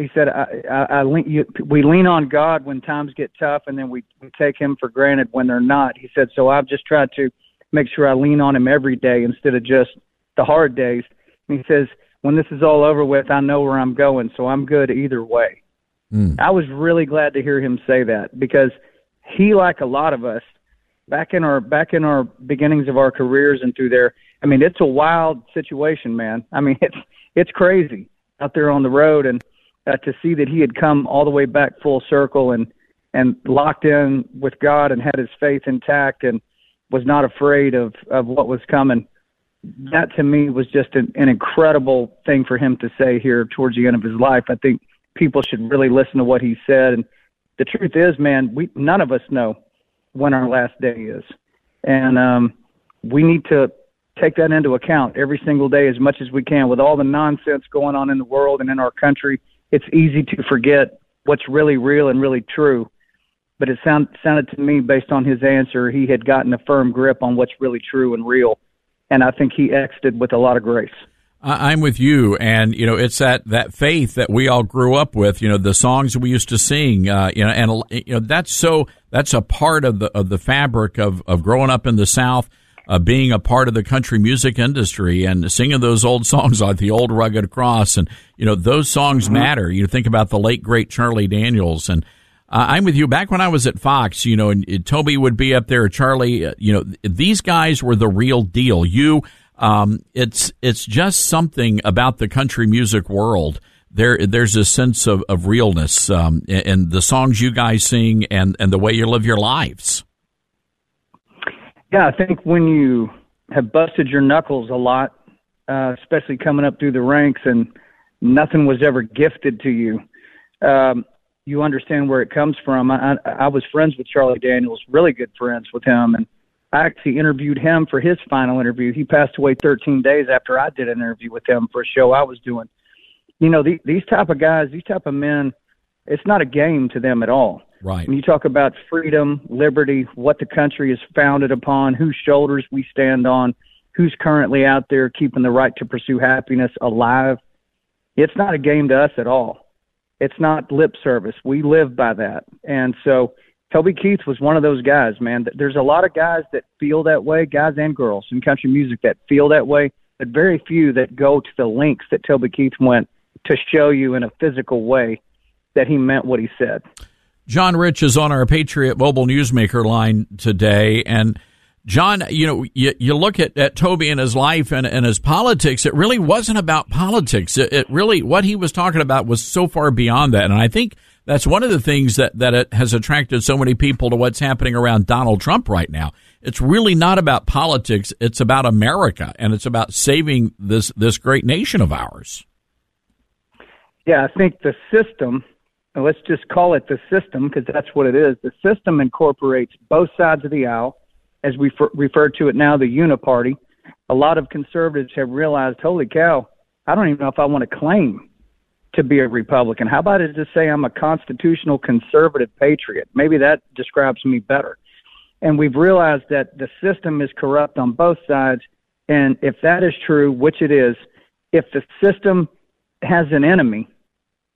he said, I, I, I lean, you, we lean on God when times get tough, and then we, we take Him for granted when they're not. He said, so I've just tried to make sure I lean on Him every day instead of just the hard days. And he says, when this is all over with, I know where I'm going, so I'm good either way. Mm. I was really glad to hear him say that because he, like a lot of us, back in our back in our beginnings of our careers and through there, I mean, it's a wild situation, man. I mean, <laughs> it's it's crazy out there on the road, and uh, to see that he had come all the way back full circle and and locked in with God and had his faith intact and was not afraid of of what was coming. That to me was just an, an incredible thing for him to say here towards the end of his life. I think people should really listen to what he said. And the truth is, man, we none of us know when our last day is, and um, we need to take that into account every single day as much as we can. With all the nonsense going on in the world and in our country, it's easy to forget what's really real and really true. But it sound, sounded to me, based on his answer, he had gotten a firm grip on what's really true and real. And I think he exited with a lot of grace. I'm with you, and you know it's that that faith that we all grew up with. You know the songs we used to sing. Uh, you know, and you know that's so that's a part of the of the fabric of of growing up in the South. Uh, being a part of the country music industry and singing those old songs like the old rugged cross and you know those songs matter. You think about the late great charlie daniels. And uh, i'm with you. Back when i was at fox you know and, and toby would be up there charlie uh, you know these guys were the real deal. You um, it's it's just something about the country music world. There there's a sense of, of realness um, in, in the songs you guys sing and and the way you live your lives Yeah, I think when you have busted your knuckles a lot, uh, especially coming up through the ranks, and nothing was ever gifted to you, um, you understand where it comes from. I, I, was friends with Charlie Daniels, really good friends with him, and I actually interviewed him for his final interview. He passed away 13 days after I did an interview with him for a show I was doing. You know, the, these type of guys, these type of men, it's not a game to them at all. Right. When you talk about freedom, liberty, what the country is founded upon, whose shoulders we stand on, who's currently out there keeping the right to pursue happiness alive, it's not a game to us at all. It's not lip service. We live by that. And so Toby Keith was one of those guys, man. There's a lot of guys that feel that way, guys and girls in country music that feel that way, but very few that go to the lengths that Toby Keith went to show you in a physical way that he meant what he said. John Rich is on our Patriot Mobile Newsmaker line today. And John, you know, you, you look at, at Toby and his life and, and his politics, it really wasn't about politics. It, it really, what he was talking about was so far beyond that. And I think that's one of the things that, that has attracted so many people to what's happening around Donald Trump right now. It's really not about politics. It's about America and it's about saving this, this great nation of ours. Yeah, I think the system, let's just call it the system because that's what it is. The system incorporates both sides of the aisle, as we f- refer to it now, the uniparty. A lot of conservatives have realized, holy cow, I don't even know if I want to claim to be a Republican. How about it just say I'm a constitutional conservative patriot? Maybe that describes me better. And we've realized that the system is corrupt on both sides. And if that is true, which it is, if the system has an enemy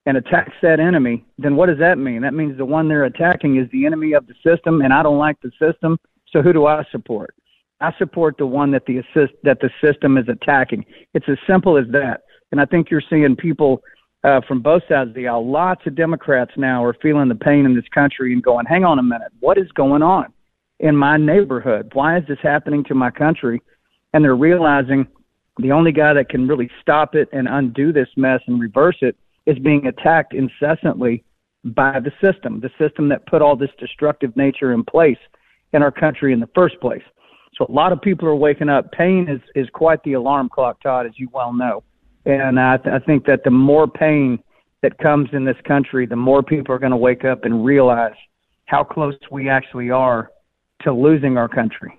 and attacks that enemy, then what does that mean? That means the one they're attacking is the enemy of the system, and I don't like the system. So who do I support? I support the one that the assist that the system is attacking. It's as simple as that. And I think you're seeing people uh, from both sides of the aisle. Lots of Democrats now are feeling the pain in this country and going, "Hang on a minute, what is going on in my neighborhood? Why is this happening to my country?" And they're realizing the only guy that can really stop it and undo this mess and reverse it is being attacked incessantly by the system, the system that put all this destructive nature in place in our country in the first place. So a lot of people are waking up. Pain is is quite the alarm clock, Todd, as you well know. And I, th- I think that the more pain that comes in this country, the more people are going to wake up and realize how close we actually are to losing our country.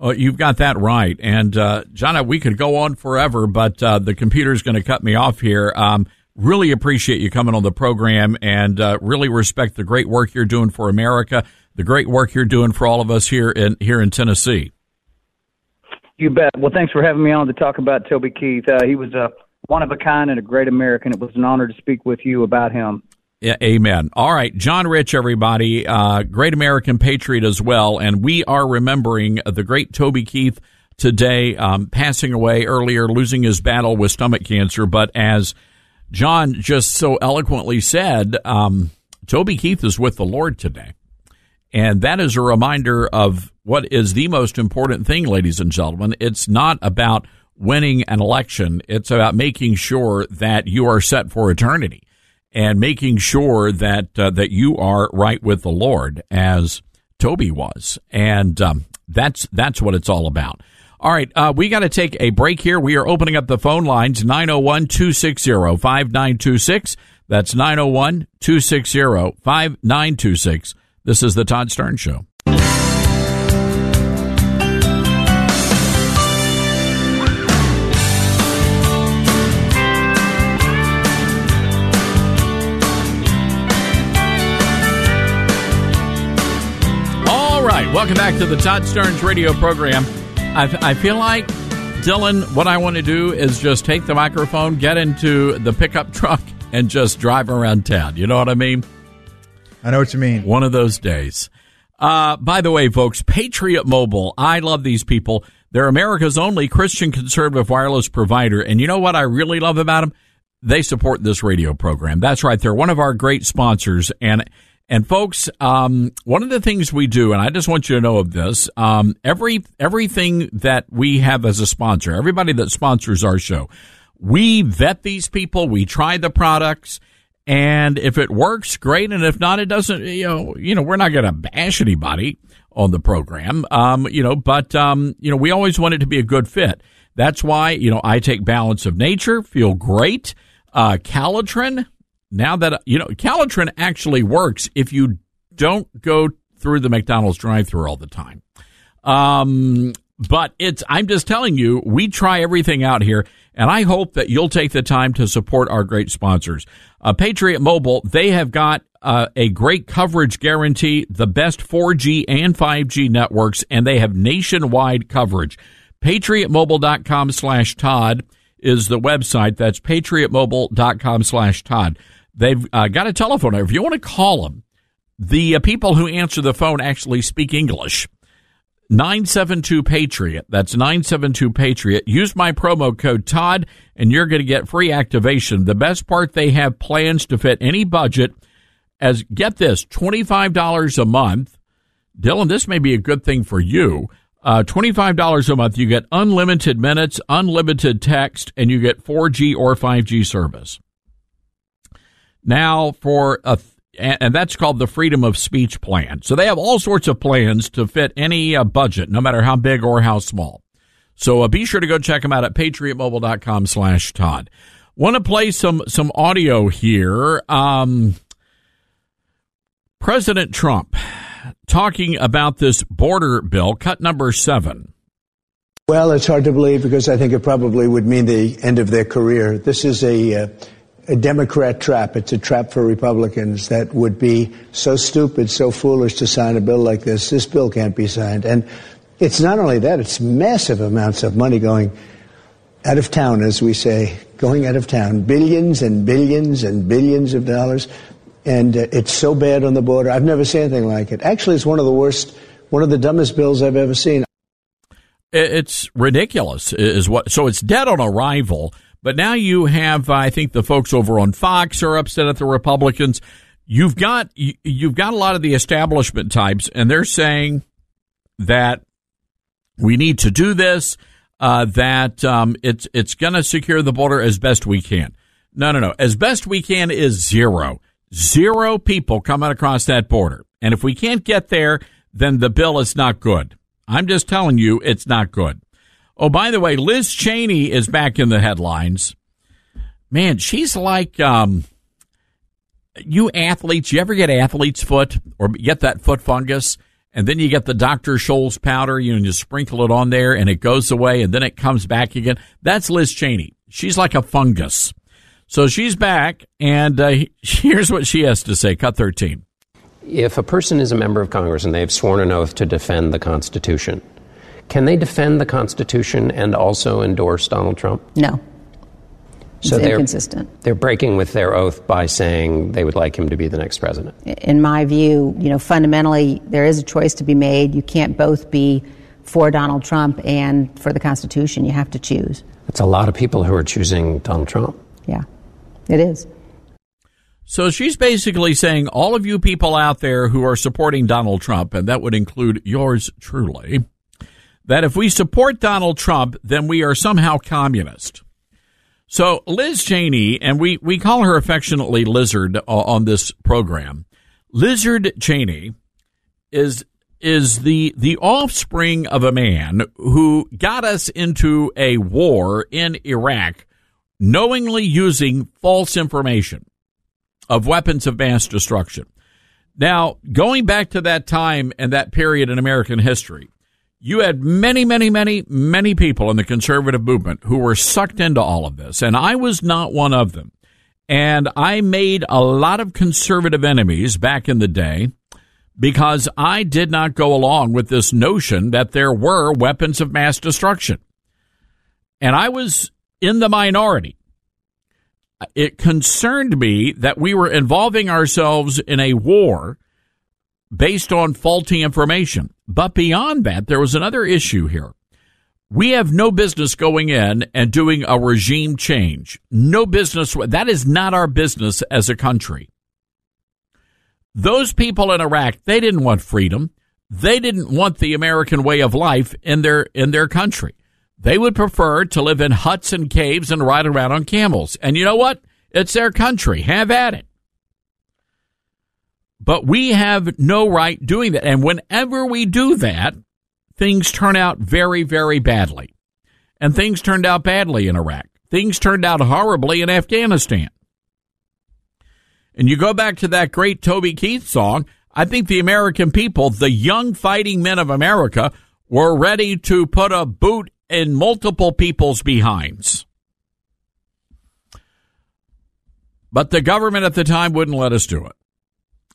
Oh, you've got that right. And, uh, John, we could go on forever, but uh, the computer's going to cut me off here. Um, really appreciate you coming on the program and uh, really respect the great work you're doing for America, the great work you're doing for all of us here in here in Tennessee. You bet. Well, thanks for having me on to talk about Toby Keith. Uh, he was a one of a kind and a great American. It was an honor to speak with you about him. Yeah, amen. All right, John Rich, everybody, uh, great American patriot as well, and we are remembering the great Toby Keith today, um, passing away earlier, losing his battle with stomach cancer. But as John just so eloquently said, um, Toby Keith is with the Lord today. And that is a reminder of what is the most important thing, ladies and gentlemen. It's not about winning an election. It's about making sure that you are set for eternity and making sure that, uh, that you are right with the Lord as Toby was. And, um, that's, that's what it's all about. All right, uh, we got to take a break here. We are opening up the phone lines 901 260 5926. That's 901 260 5926. This is the Todd Starnes Show. All right, welcome back to the Todd Starnes radio program. I, I feel like, Dylan, what I want to do is just take the microphone, get into the pickup <laughs> truck, and just drive around town. You know what I mean? I know what you mean. One of those days. Uh, by the way, folks, Patriot Mobile. I love these people. They're America's only Christian conservative wireless provider. And you know what I really love about them? They support this radio program. That's right. They're one of our great sponsors. And, and folks, um, one of the things we do, and I just want you to know of this, um, every, everything that we have as a sponsor, everybody that sponsors our show, we vet these people. We try the products. And if it works, great. And if not, it doesn't, you know, you know, we're not going to bash anybody on the program. Um, you know, but, um, you know, we always want it to be a good fit. That's why, you know, I take balance of nature, feel great. Uh, Calitrin, now that, you know, Calitrin actually works if you don't go through the McDonald's drive through all the time. Um, but it's, I'm just telling you, we try everything out here, and I hope that you'll take the time to support our great sponsors. Uh, Patriot Mobile, they have got uh, a great coverage guarantee, the best 4G and 5G networks, and they have nationwide coverage. PatriotMobile.com slash Todd is the website. That's PatriotMobile.com slash Todd. They've uh, got a telephone. number. If you want to call them, the uh, people who answer the phone actually speak English. 972 Patriot. That's 972 Patriot. Use my promo code Todd and you're going to get free activation. The best part, they have plans to fit any budget as get this $25 a month. Dylan, this may be a good thing for you. Uh, $25 a month, you get unlimited minutes, unlimited text, and you get 4G or 5G service. Now, for a and that's called the Freedom of Speech Plan. So they have all sorts of plans to fit any uh, budget, no matter how big or how small. So uh, be sure to go check them out at patriotmobile.com slash Todd. Want to play some, some audio here. Um, President Trump talking about this border bill, cut number seven. Well, it's hard to believe because I think it probably would mean the end of their career. This is a, uh, a Democrat trap. It's a trap for Republicans that would be so stupid, so foolish to sign a bill like this. This bill can't be signed. And it's not only that, it's massive amounts of money going out of town, as we say, going out of town. Billions and billions and billions of dollars. And uh, it's so bad on the border. I've never seen anything like it. Actually, it's one of the worst, one of the dumbest bills I've ever seen. It's ridiculous, is what. So it's dead on arrival. But now you have, I think, the folks over on Fox are upset at the Republicans. You've got you've got a lot of the establishment types, and they're saying that we need to do this. Uh, that um, it's it's going to secure the border as best we can. No, no, no. As best we can is zero. Zero people coming across that border. And if we can't get there, then the bill is not good. I'm just telling you, it's not good. Oh, by the way, Liz Cheney is back in the headlines. Man, she's like um, you athletes. You ever get athlete's foot or get that foot fungus? And then you get the Dr. Scholl's powder, you know, you sprinkle it on there and it goes away and then it comes back again. That's Liz Cheney. She's like a fungus. So she's back, and uh, <laughs> here's what she has to say. Cut 13. If a person is a member of Congress and they've sworn an oath to defend the Constitution, can they defend the Constitution and also endorse Donald Trump? No. So it's they're inconsistent. They're breaking with their oath by saying they would like him to be the next president. In my view, you know, fundamentally, there is a choice to be made. You can't both be for Donald Trump and for the Constitution. You have to choose. It's a lot of people who are choosing Donald Trump. Yeah, it is. So she's basically saying, all of you people out there who are supporting Donald Trump, and that would include yours truly, that if we support Donald Trump, then we are somehow communist. So Liz Cheney, and we, we call her affectionately Lizard uh, on this program. Lizard Cheney is is the the offspring of a man who got us into a war in Iraq knowingly using false information of weapons of mass destruction. Now, going back to that time and that period in American history, you had many, many, many, many people in the conservative movement who were sucked into all of this, and I was not one of them. And I made a lot of conservative enemies back in the day because I did not go along with this notion that there were weapons of mass destruction. And I was in the minority. It concerned me that we were involving ourselves in a war based on faulty information. But beyond that, there was another issue here. We have no business going in and doing a regime change. No business. That is not our business as a country. Those people in Iraq, they didn't want freedom. They didn't want the American way of life in their in their country. They would prefer to live in huts and caves and ride around on camels. And you know what? It's their country. Have at it. But we have no right doing that. And whenever we do that, things turn out very, very badly. And things turned out badly in Iraq. Things turned out horribly in Afghanistan. And you go back to that great Toby Keith song, I think the American people, the young fighting men of America, were ready to put a boot in multiple people's behinds. But the government at the time wouldn't let us do it.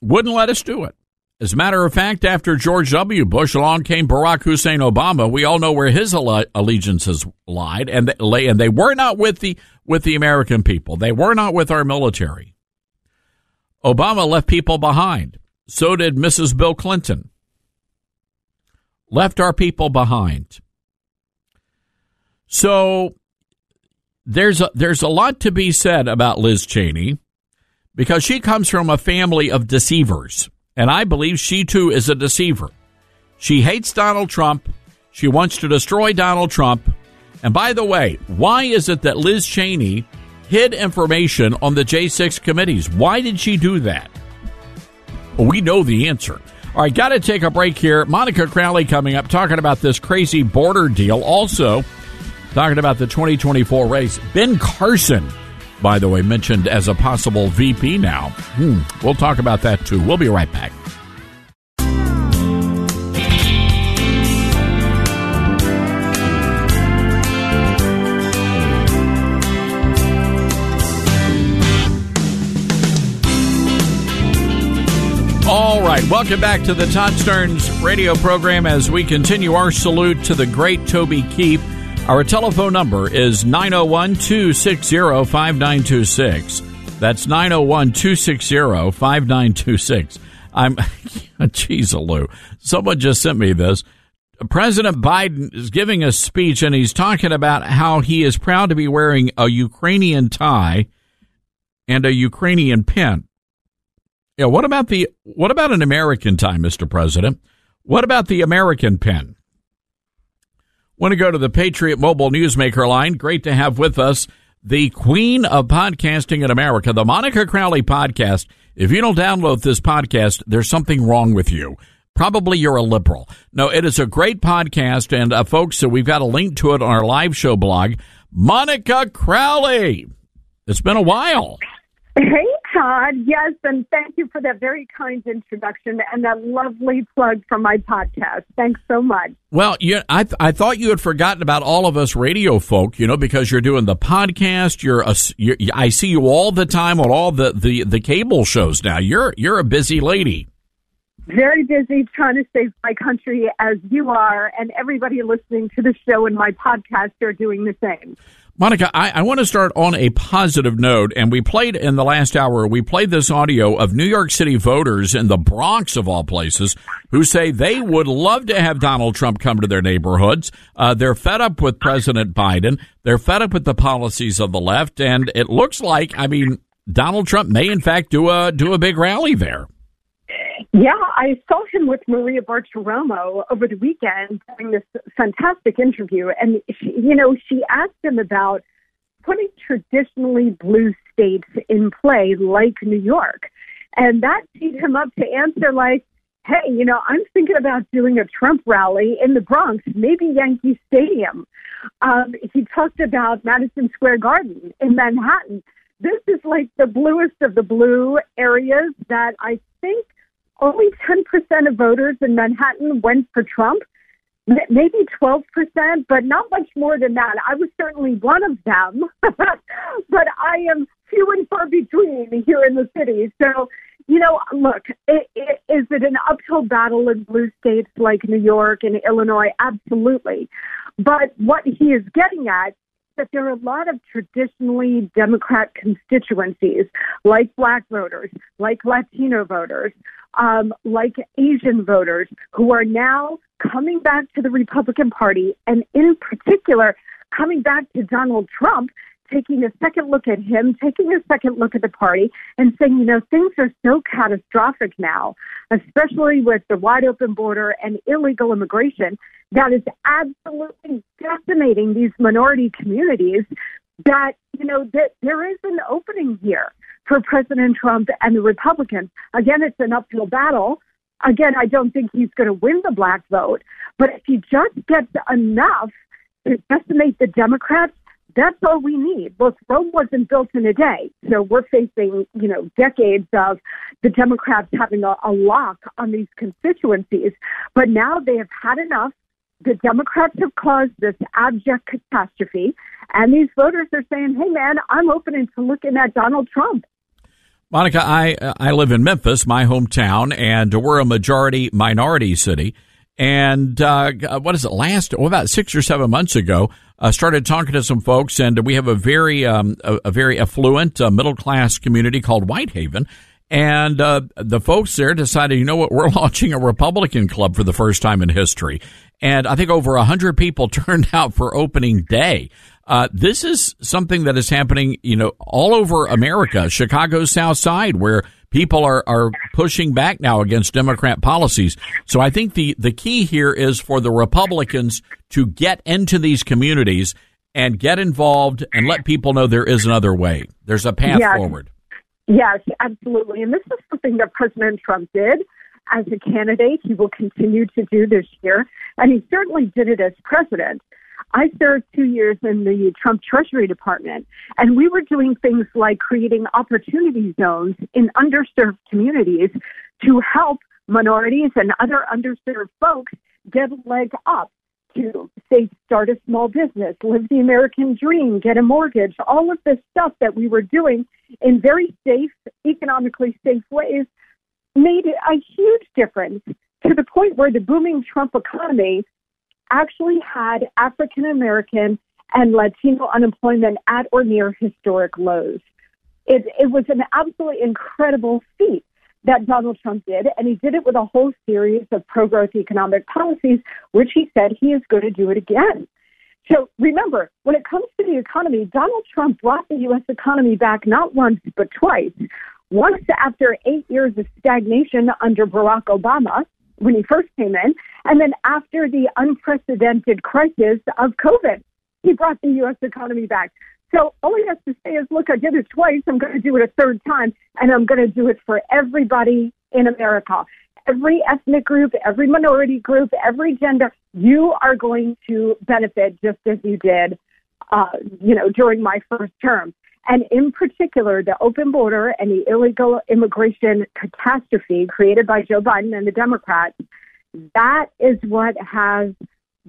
Wouldn't let us do it. As a matter of fact, after George W. Bush, along came Barack Hussein Obama. We all know where his allegiances lied, and they, lay, and they were not with the with the American people. They were not with our military. Obama left people behind. So did Mrs. Bill Clinton. Left our people behind. So there's a, there's a lot to be said about Liz Cheney because she comes from a family of deceivers. And I believe she too is a deceiver. She hates Donald Trump. She wants to destroy Donald Trump. And by the way, why is it that Liz Cheney hid information on the J6 committees? Why did she do that? Well, we know the answer. All right, got to take a break here. Monica Crowley coming up talking about this crazy border deal. Also, talking about the 2024 race. Ben Carson by the way, mentioned as a possible VP now. Hmm. We'll talk about that too. We'll be right back. All right, welcome back to the Todd Starnes radio program as we continue our salute to the great Toby Keith. Our telephone number is 901 260 5926. That's 901 260 5926. I'm, <laughs> geez, Lou. Someone just sent me this. President Biden is giving a speech and he's talking about how he is proud to be wearing a Ukrainian tie and a Ukrainian pin. Yeah, what about the what about an American tie, Mr. President? What about the American pin? Want to go to the Patriot Mobile Newsmaker line? Great to have with us the queen of podcasting in America, the Monica Crowley podcast. If you don't download this podcast, there's something wrong with you. Probably you're a liberal. No, it is a great podcast, and uh, folks, so we've got a link to it on our live show blog. Monica Crowley. It's been a while. <laughs> Todd. Yes, and thank you for that very kind introduction and that lovely plug for my podcast. Thanks so much. Well, you, I th- I thought you had forgotten about all of us radio folk, you know, because you're doing the podcast. You're, a, you're I see you all the time on all the, the, the cable shows now. You're you're a busy lady. Very busy trying to save my country as you are, and everybody listening to the show and my podcast are doing the same. Monica, I, I, want to start on a positive note. And we played in the last hour, we played this audio of New York City voters in the Bronx, of all places, who say they would love to have Donald Trump come to their neighborhoods. Uh, they're fed up with President Biden. They're fed up with the policies of the left. And it looks like, I mean, Donald Trump may, in fact, do a, do a big rally there. Yeah, I saw him with Maria Bartiromo over the weekend doing this fantastic interview, and she, you know, she asked him about putting traditionally blue states in play, like New York, and that teed him up to answer like, "Hey, you know, I'm thinking about doing a Trump rally in the Bronx, maybe Yankee Stadium." Um, he talked about Madison Square Garden in Manhattan. This is like the bluest of the blue areas that I think only 10% of voters in Manhattan went for Trump, maybe 12%, but not much more than that. I was certainly one of them, <laughs> but I am few and far between here in the city. So, you know, look, it, it, is it an uphill battle in blue states like New York and Illinois? Absolutely. But what he is getting at that there are a lot of traditionally Democrat constituencies, like black voters, like Latino voters, um, like Asian voters who are now coming back to the Republican Party and, in particular, coming back to Donald Trump, taking a second look at him, taking a second look at the party, and saying, you know, things are so catastrophic now, especially with the wide open border and illegal immigration, that is absolutely decimating these minority communities. That, you know, that there is an opening here for President Trump and the Republicans. Again, it's an uphill battle. Again, I don't think he's going to win the black vote, but if he just gets enough to decimate the Democrats, that's all we need. Look, Rome wasn't built in a day, so we're facing, you know, decades of the Democrats having a, a lock on these constituencies. But now they have had enough. The Democrats have caused this abject catastrophe, and these voters are saying, "Hey, man, I'm open to looking at Donald Trump." Monica, I I live in Memphis, my hometown, and we're a majority minority city. And uh, what is it? Last, well, about six or seven months ago, uh, started talking to some folks, and we have a very um, a, a, very affluent uh, middle class community called Whitehaven. And uh, the folks there decided, you know what, we're <laughs> launching a Republican club for the first time in history. And I think over a hundred people <laughs> turned out for opening day. Uh, this is something that is happening, you know, all over America, Chicago's South Side, where people are, are pushing back now against Democrat policies. So I think the, the key here is for the Republicans to get into these communities and get involved and let people know there is another way. There's a path yes. forward. Yes, absolutely. And this is something that President Trump did as a candidate. He will continue to do this year. And he certainly did it as president. I served two years in the Trump Treasury Department, and we were doing things like creating opportunity zones in underserved communities to help minorities and other underserved folks get a leg up to say start a small business, live the American dream, get a mortgage, all of this stuff that we were doing in very safe, economically safe ways made a huge difference to the point where the booming Trump economy actually had African American and Latino unemployment at or near historic lows. It, it was an absolutely incredible feat that Donald Trump did, and he did it with a whole series of pro growth economic policies, which he said he is going to do it again. So remember, when it comes to the economy, Donald Trump brought the U.S. economy back not once, but twice. Once after eight years of stagnation under Barack Obama, when he first came in, and then after the unprecedented crisis of COVID, he brought the U.S. economy back. So all he has to say is, look, I did it twice. I'm going to do it a third time, and I'm going to do it for everybody in America. Every ethnic group, every minority group, every gender, you are going to benefit just as you did, uh, you know, during my first term. And in particular, the open border and the illegal immigration catastrophe created by Joe Biden and the Democrats, that is what has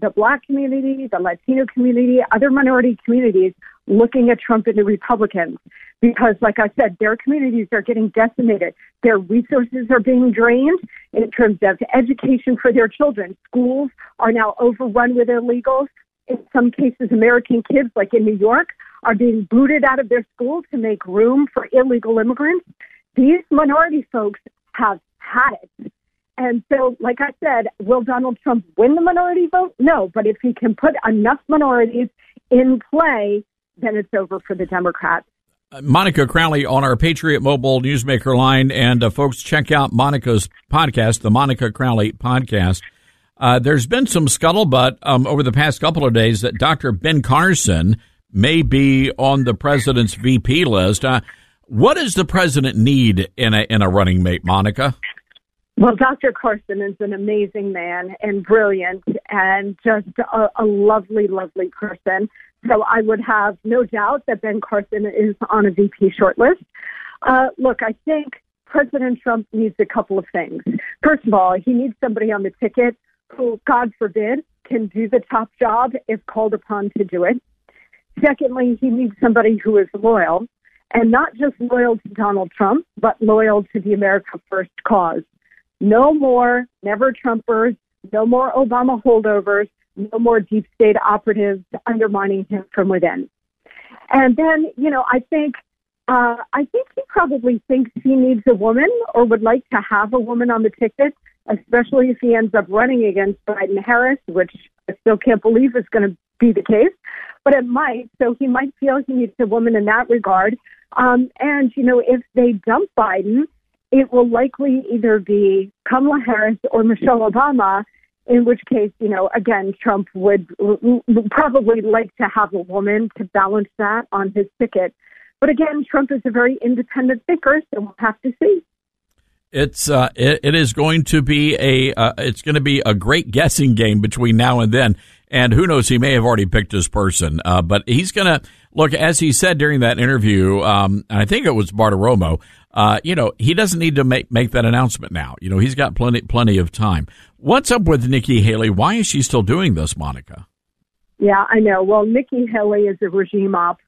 the black community, the Latino community, other minority communities looking at Trump and the Republicans. Because, like I said, their communities are getting decimated. Their resources are being drained in terms of education for their children. Schools are now overrun with illegals. In some cases, American kids, like in New York, are being booted out of their schools to make room for illegal immigrants. These minority folks have had it. And so, like I said, will Donald Trump win the minority vote? No, but if he can put enough minorities in play, then it's over for the Democrats. Uh, Monica Crowley on our Patriot Mobile Newsmaker line. And uh, folks, check out Monica's podcast, the Monica Crowley podcast. Uh, there's been some scuttlebutt um, over the past couple of days that Dr. Ben Carson may be on the president's VP list. Uh, what does the president need in a in a running mate, Monica? Well, Dr. Carson is an amazing man and brilliant and just a, a lovely, lovely person. So I would have no doubt that Ben Carson is on a VP shortlist. Uh, look, I think President Trump needs a couple of things. First of all, he needs somebody on the ticket who, God forbid, can do the top job if called upon to do it. Secondly, he needs somebody who is loyal, and not just loyal to Donald Trump, but loyal to the America First cause. No more never Trumpers, no more Obama holdovers, no more deep state operatives undermining him from within. And then, you know, I think uh, I think he probably thinks he needs a woman or would like to have a woman on the ticket, especially if he ends up running against Biden Harris, which I still can't believe is going to be the case, but it might. So he might feel he needs a woman in that regard. Um, and, you know, if they dump Biden, it will likely either be Kamala Harris or Michelle Obama, in which case, you know, again, Trump would, probably like to have a woman to balance that on his ticket. But again, Trump is a very independent thinker, so we'll have to see. It's uh, it, it is going to be a uh, it's going to be a great guessing game between now and then. And who knows, he may have already picked his person. Uh, but he's going to look, as he said during that interview, um, I think it was Bartiromo, uh, you know, he doesn't need to make, make that announcement now. You know, he's got plenty, plenty of time. What's up with Nikki Haley? Why is she still doing this, Monica? Yeah, I know. Well, Nikki Haley is a regime op.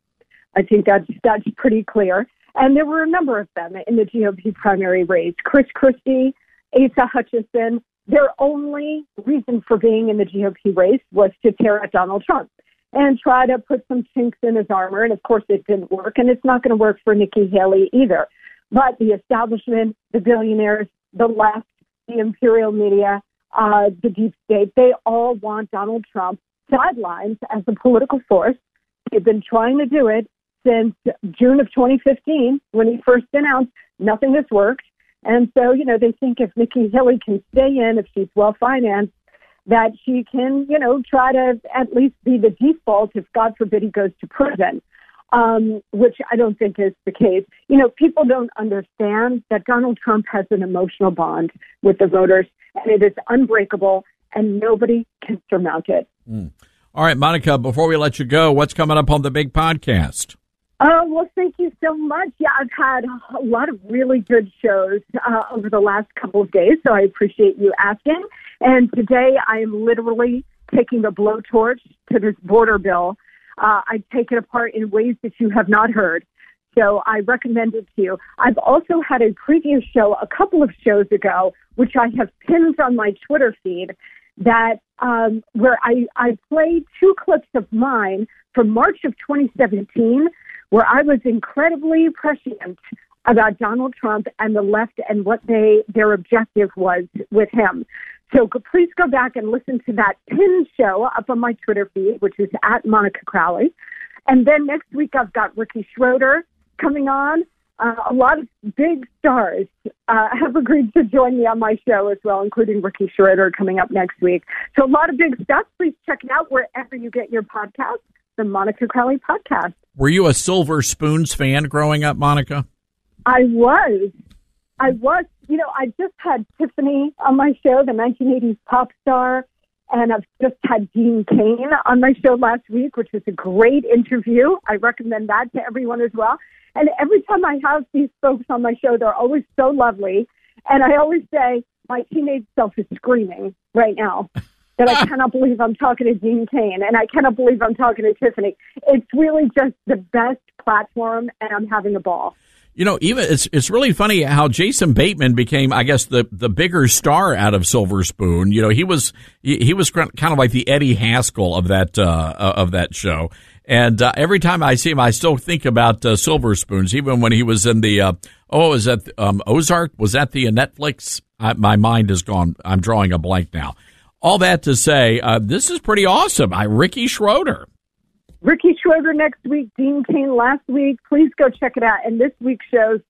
I think that's, that's pretty clear. And there were a number of them in the GOP primary race. Chris Christie, Asa Hutchinson, their only reason for being in the GOP race was to tear at Donald Trump and try to put some chinks in his armor. And of course, it didn't work, and it's not going to work for Nikki Haley either. But the establishment, the billionaires, the left, the imperial media, uh, the deep state, they all want Donald Trump sidelines as a political force. They've been trying to do it since June of 2015 when he first announced nothing has worked. And so, you know, they think if Nikki Haley can stay in, if she's well financed, that she can, you know, try to at least be the default if God forbid he goes to prison, um, which I don't think is the case. You know, people don't understand that Donald Trump has an emotional bond with the voters, and it is unbreakable, and nobody can surmount it. Mm. All right, Monica, before we let you go, what's coming up on the big podcast? Oh, well, thank you so much. Yeah, I've had a lot of really good shows uh, over the last couple of days, so I appreciate you asking. And today I am literally taking a blowtorch to this border bill. Uh, I take it apart in ways that you have not heard. So I recommend it to you. I've also had a previous show a couple of shows ago, which I have pinned on my Twitter feed, that um, where I, I played two clips of mine from March of 2017, where I was incredibly prescient about Donald Trump and the left and what they their objective was with him. So please go back and listen to that pin show up on my Twitter feed, which is at Monica Crowley. And then next week I've got Ricky Schroder coming on. Uh, a lot of big stars uh, have agreed to join me on my show as well, including Ricky Schroder coming up next week. So a lot of big stuff. Please check it out wherever you get your podcast, the Monica Crowley podcast. Were you a Silver Spoons fan growing up, Monica? I was. I was. You know, I just had Tiffany on my show, the 1980s pop star, and I've just had Dean Cain on my show last week, which was a great interview. I recommend that to everyone as well. And every time I have these folks on my show, they're always so lovely. And I always say, my teenage self is screaming right now <laughs> that I cannot believe I'm talking to Dean Cain and I cannot believe I'm talking to Tiffany. It's really just the best platform, and I'm having a ball. You know, even it's it's really funny how Jason Bateman became, I guess, the the bigger star out of Silver Spoon. You know, he was he, he was kind of like the Eddie Haskell of that uh, of that show. And uh, every time I see him, I still think about uh, Silver Spoons. Even when he was in the uh, oh, is that um, Ozark? Was that the uh, Netflix? I, my mind is gone. I'm drawing a blank now. All that to say, uh, this is pretty awesome. I Ricky Schroder. Ricky Schroder next week, Dean Cain last week. Please go check it out. And this week's show's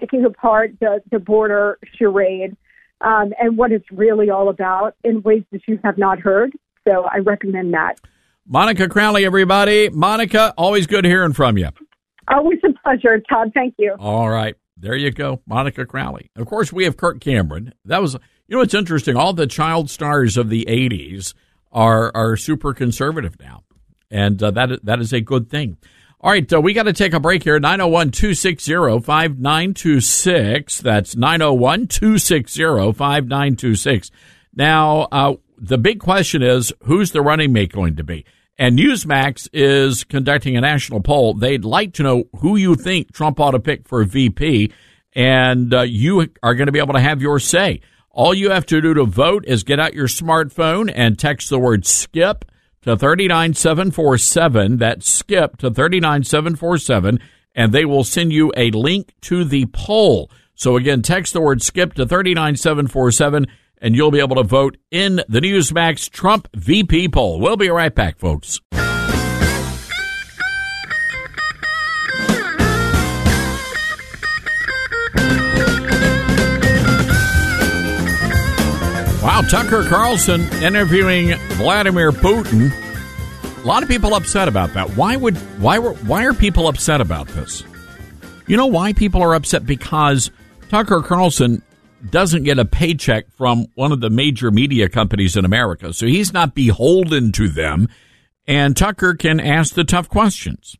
taking apart the, the border charade um, and what it's really all about in ways that you have not heard. So I recommend that. Monica Crowley, everybody. Monica, always good hearing from you. Always a pleasure, Todd. Thank you. All right. There you go. Monica Crowley. Of course, we have Kirk Cameron. That was, you know, it's interesting. All the child stars of the 80s are, are super conservative now. And uh, that, that is a good thing. All right. Uh, we got to take a break here. 901 260 5926. That's 901 260 5926. Now, uh, the big question is who's the running mate going to be? And Newsmax is conducting a national poll. They'd like to know who you think Trump ought to pick for VP, and uh, you are going to be able to have your say. All you have to do to vote is get out your smartphone and text the word skip to 39747. That's skip to 39747, and they will send you a link to the poll. So again, text the word skip to 39747 and you'll be able to vote in the Newsmax Trump VP poll. We'll be right back, folks. Wow, Tucker Carlson interviewing Vladimir Putin. A lot of people upset about that. Why would why were why are people upset about this? You know why people are upset because Tucker Carlson doesn't get a paycheck from one of the major media companies in America. So he's not beholden to them. And Tucker can ask the tough questions.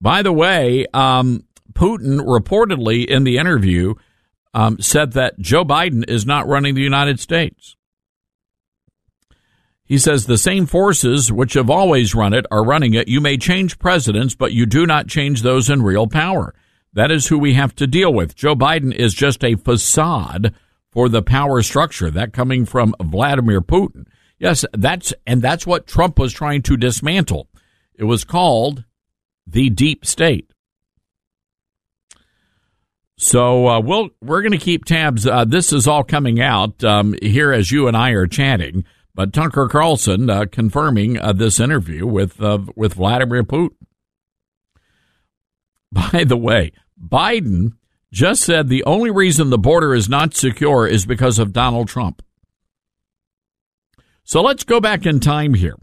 By the way, um, Putin reportedly in the interview um, said that Joe Biden is not running the United States. He says the same forces which have always run it are running it. You may change presidents, but you do not change those in real power. That is who we have to deal with. Joe Biden is just a facade for the power structure. That coming from Vladimir Putin. Yes, that's and that's what Trump was trying to dismantle. It was called the deep state. So uh, we'll we're going to keep tabs. Uh, this is all coming out um, here as you and I are chatting. But Tucker Carlson uh, confirming uh, this interview with uh, with Vladimir Putin. By the way, Biden just said the only reason the border is not secure is because of Donald Trump. So let's go back in time here.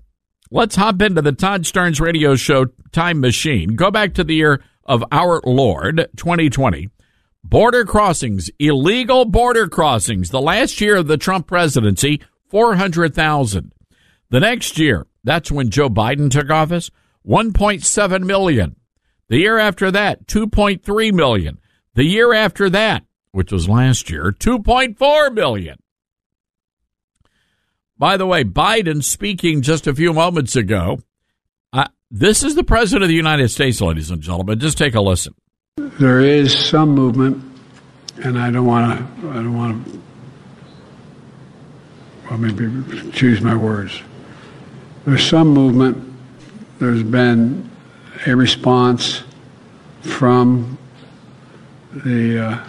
Let's hop into the Todd Starnes radio show time machine. Go back to the year of our Lord, 2020. Border crossings, illegal border crossings. The last year of the Trump presidency, 400,000. The next year, that's when Joe Biden took office, 1.7 million. The year after that, 2.3 million. The year after that, which was last year, 2.4 million. By the way, Biden speaking just a few moments ago, I, This is the President of the United States, ladies and gentlemen. Just take a listen. There is some movement, and I don't want to. I don't want to. Well, maybe choose my words. There's some movement. There's been a response from the, uh,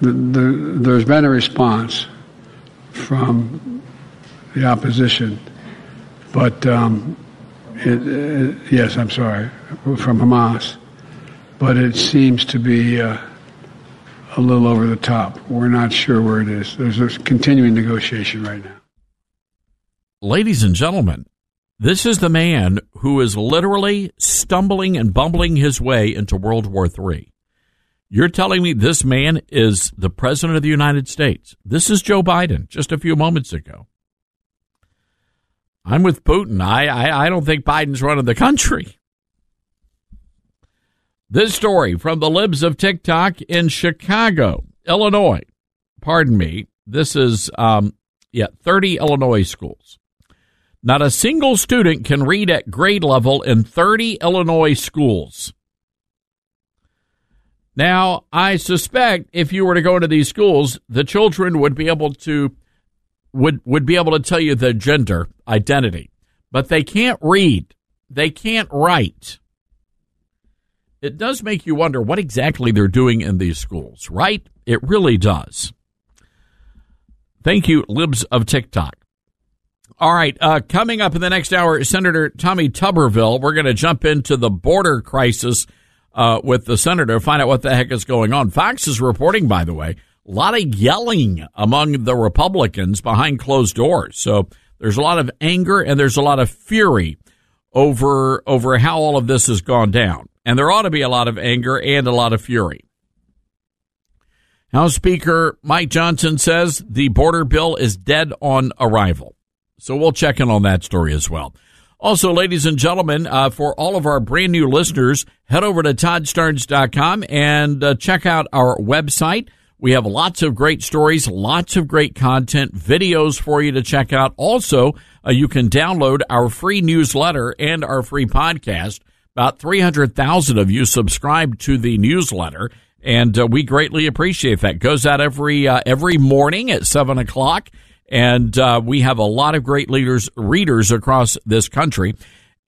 the, the there's been a response from the opposition, but um, it, it, yes, I'm sorry, from Hamas, but it seems to be uh, a little over the top. We're not sure where it is. There's a continuing negotiation right now. Ladies and gentlemen, this is the man who is literally stumbling and bumbling his way into World War III. You're telling me this man is the President of the United States. This is Joe Biden just a few moments ago. I'm with Putin. I, I, I don't think Biden's running the country. This story from the libs of TikTok in Chicago, Illinois. Pardon me. This is, um, yeah, 30 Illinois schools. Not a single student can read at grade level in 30 Illinois schools. Now, I suspect if you were to go into these schools, the children would be able to would would be able to tell you the gender identity, but they can't read. They can't write. It does make you wonder what exactly they're doing in these schools, right? It really does. Thank you, libs of TikTok. All right, uh, coming up in the next hour, Senator Tommy Tuberville. We're going to jump into the border crisis uh, with the senator, find out what the heck is going on. Fox is reporting, by the way, a lot of yelling among the Republicans behind closed doors. So there's a lot of anger and there's a lot of fury over over how all of this has gone down. And there ought to be a lot of anger and a lot of fury. House Speaker Mike Johnson says the border bill is dead on arrival. So we'll check in on that story as well. Also, ladies and gentlemen, uh, for all of our brand new listeners, head over to toddstarnes.com and uh, check out our website. We have lots of great stories, lots of great content, videos for you to check out. Also, uh, you can download our free newsletter and our free podcast. About 300,000 of you subscribe to the newsletter, and uh, we greatly appreciate that. Goes out every uh, every morning at 7 o'clock and uh, we have a lot of great leaders, readers across this country.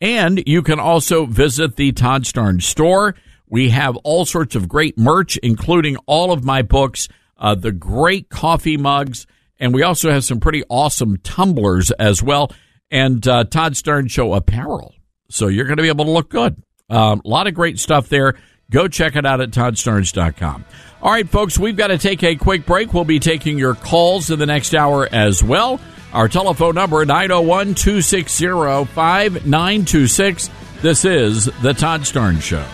And you can also visit the Todd Starnes store. We have all sorts of great merch, including all of my books, uh, the great coffee mugs, and we also have some pretty awesome tumblers as well, and uh, Todd Starnes Show apparel. So you're going to be able to look good. Um, a lot of great stuff there. Go check it out at toddstarnes.com. All right, folks, we've got to take a quick break. We'll be taking your calls in the next hour as well. Our telephone number 901 260 5926. This is The Todd Starnes Show.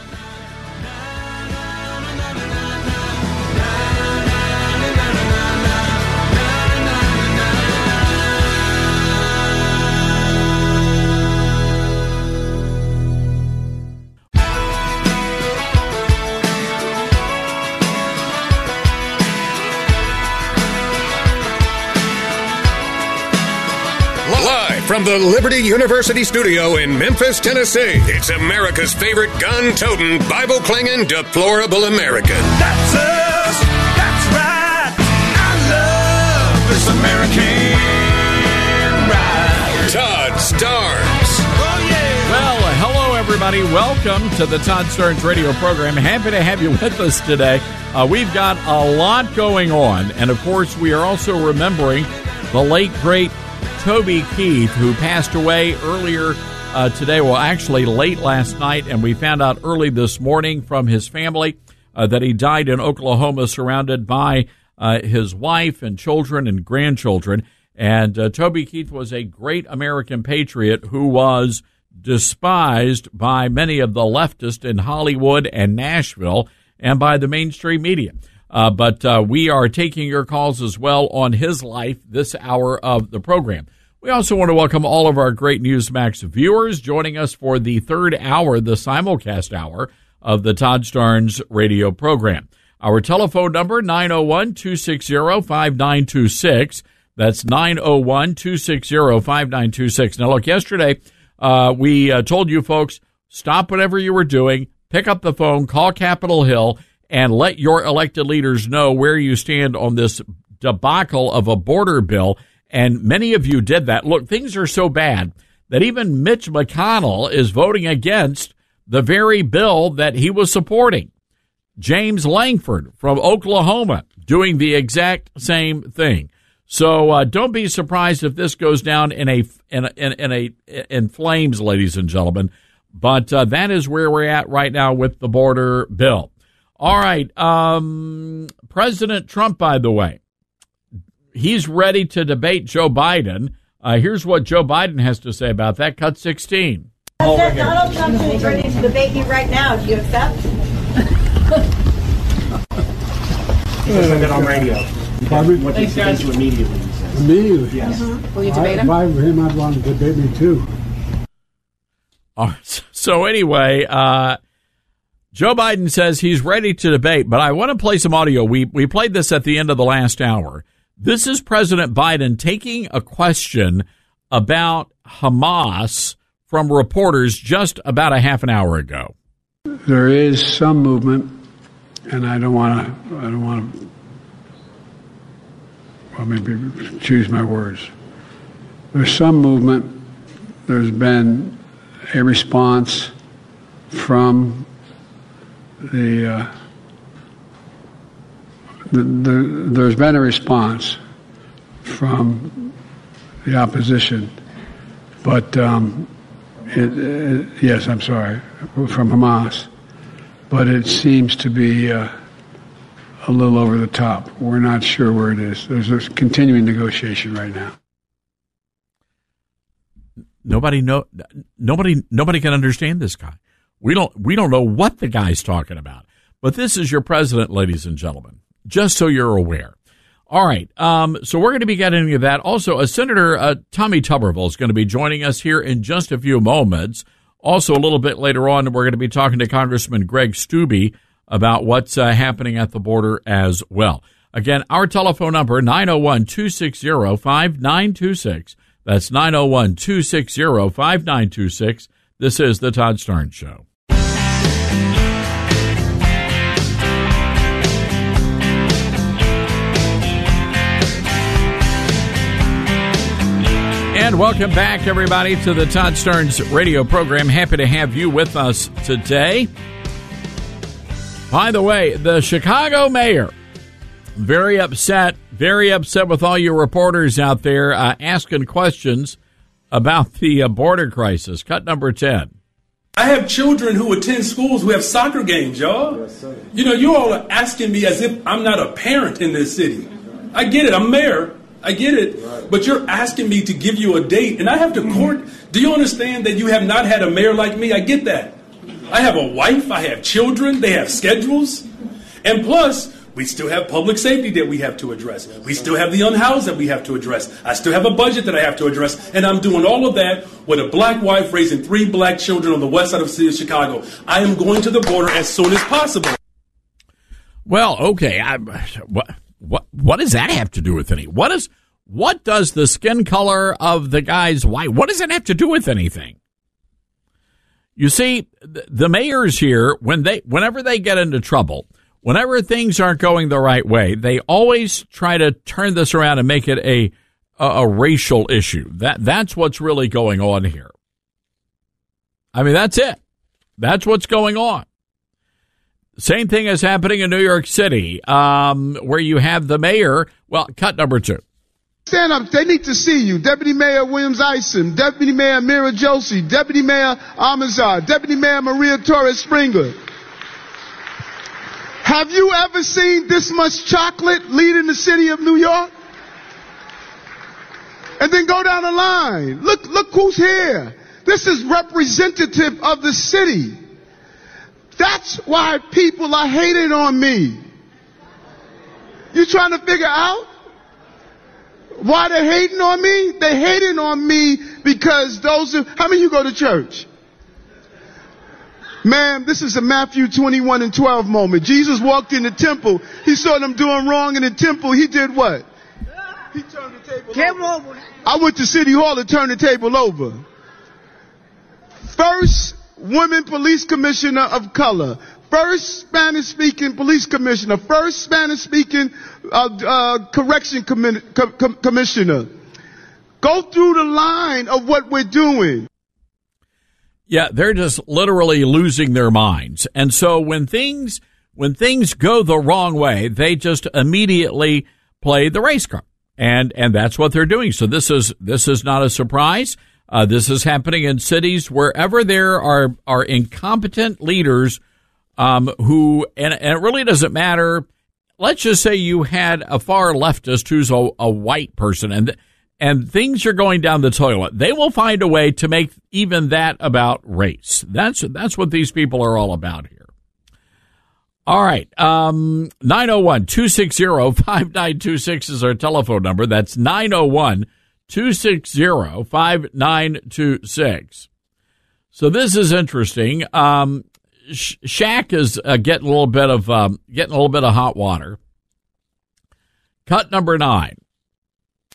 From the Liberty University studio in Memphis, Tennessee, it's America's favorite gun toting, Bible clanging, deplorable American. That's us. That's right. I love this American ride. Todd Starnes. Well, hello, everybody. Welcome to the Todd Starnes radio program. Happy to have you with us today. Uh, we've got a lot going on. And of course, we are also remembering the late, great Toby Keith, who passed away earlier uh, today. Well, actually, late last night. And we found out early this morning from his family uh, that he died in Oklahoma, surrounded by uh, his wife and children and grandchildren. And uh, Toby Keith was a great American patriot who was despised by many of the leftists in Hollywood and Nashville and by the mainstream media. Uh, but uh, we are taking your calls as well on his life this hour of the program. We also want to welcome all of our great Newsmax viewers joining us for the third hour, the simulcast hour of the Todd Starnes radio program. Our telephone number, 901-260-5926. That's 901-260-5926. Now, look, yesterday, Uh, we uh, told you folks stop whatever you were doing, pick up the phone, call Capitol Hill, and let your elected leaders know where you stand on this debacle of a border bill. And many of you did that. Look, things are so bad that even Mitch McConnell is voting against the very bill that he was supporting. James Lankford from Oklahoma doing the exact same thing. So uh, don't be surprised if this goes down in a in in, a in flames, ladies and gentlemen. But uh, that is where we're at right now with the border bill. All right, um, President Trump, by the way, he's ready to debate Joe Biden. Uh, here's what Joe Biden has to say about that. Cut sixteen. President Donald Trump is ready to debate you right now. Do you accept? He said that on radio. What Thanks, he guys. you immediately. he says. Immediately. Yes. Will you debate him? If I were him, I'd want to debate me too. Uh, <laughs> so anyway, uh, Joe Biden says he's ready to debate, but I want to play some audio. We we played this at the end of the last hour. This is President Biden taking a question about Hamas from reporters just about a half an hour ago. There is some movement, and I don't want to. I don't want to. Well, maybe choose my words. There's some movement. There's been a response from the. Uh, the, the there's been a response from the opposition, but um, it, it, yes, I'm sorry, from Hamas, but it seems to be uh, a little over the top. We're not sure where it is. There's a continuing negotiation right now. Nobody know nobody nobody can understand this guy. We don't we don't know what the guy's talking about. But this is your president, ladies and gentlemen. Just so you're aware. All right. Um, so we're going to be getting into that. Also, a Senator uh, Tommy Tuberville is going to be joining us here in just a few moments. Also, a little bit later on, we're going to be talking to Congressman Greg Steube about what's uh, happening at the border as well. Again, our telephone number 901-260-5926. That's 901-260-5926. This is the Todd Starnes Show. And welcome back, everybody, to the Todd Starnes radio program. Happy to have you with us today. By the way, the Chicago mayor, very upset, very upset with all your reporters out there uh, asking questions about the uh, border crisis. Cut number 10. I have children who attend schools who have soccer games, y'all. you know, you all are asking me as if I'm not a parent in this city. I get it. I'm mayor. I get it. But you're asking me to give you a date, and I have to court. Do you understand that you have not had a mayor like me? I get that. I have a wife. I have children. They have schedules. And plus, we still have public safety that we have to address. We still have the unhoused that we have to address. I still have a budget that I have to address. And I'm doing all of that with a black wife raising three black children on the west side of the city of Chicago. I am going to the border as soon as possible. Well, okay. I, what what what does that have to do with any? What is what does the skin color of the guy's wife? What does it have to do with anything? You see, the, mayors here when they whenever they get into trouble, whenever things aren't going the right way, they always try to turn this around and make it a a, a racial issue. That that's what's really going on here. I mean, that's it. That's what's going on. Same thing is happening in New York City, um, where you have the mayor. Well, cut number two. Stand up. They need to see you. Deputy Mayor Williams Isom, Deputy Mayor Meera Joshi, Deputy Mayor Almanzar, Deputy Mayor Maria Torres Springer. Have you ever seen this much chocolate leading the city of New York? And then go down the line. Look, look who's here. This is representative of the city. That's why people are hating on me. You trying to figure out why they're hating on me? They're hating on me because those are, how many of you go to church? Ma'am, this is a Matthew 21 and 12 moment. Jesus walked in the temple. He saw them doing wrong in the temple. He did what? He turned the table over. I went to City Hall to turn the table over. first women police commissioner of color, first Spanish speaking police commissioner, first Spanish speaking uh, uh, correction commi- co- com- commissioner. Go through the line of what we're doing. Yeah, they're just literally losing their minds. And so when things when things go the wrong way, they just immediately play the race card. And and that's what they're doing. So this is this is not a surprise. Uh, this is happening in cities wherever there are are incompetent leaders um, who and, and it really doesn't matter. Let's just say you had a far leftist who's a, a white person and and things are going down the toilet. They will find a way to make even that about race. That's that's what these people are all about here. All right. Um 901-260-5926 is our telephone number. That's 901 260 5926. So this is interesting. Um, Shaq is uh, getting a little bit of um, getting a little bit of hot water. Cut number nine.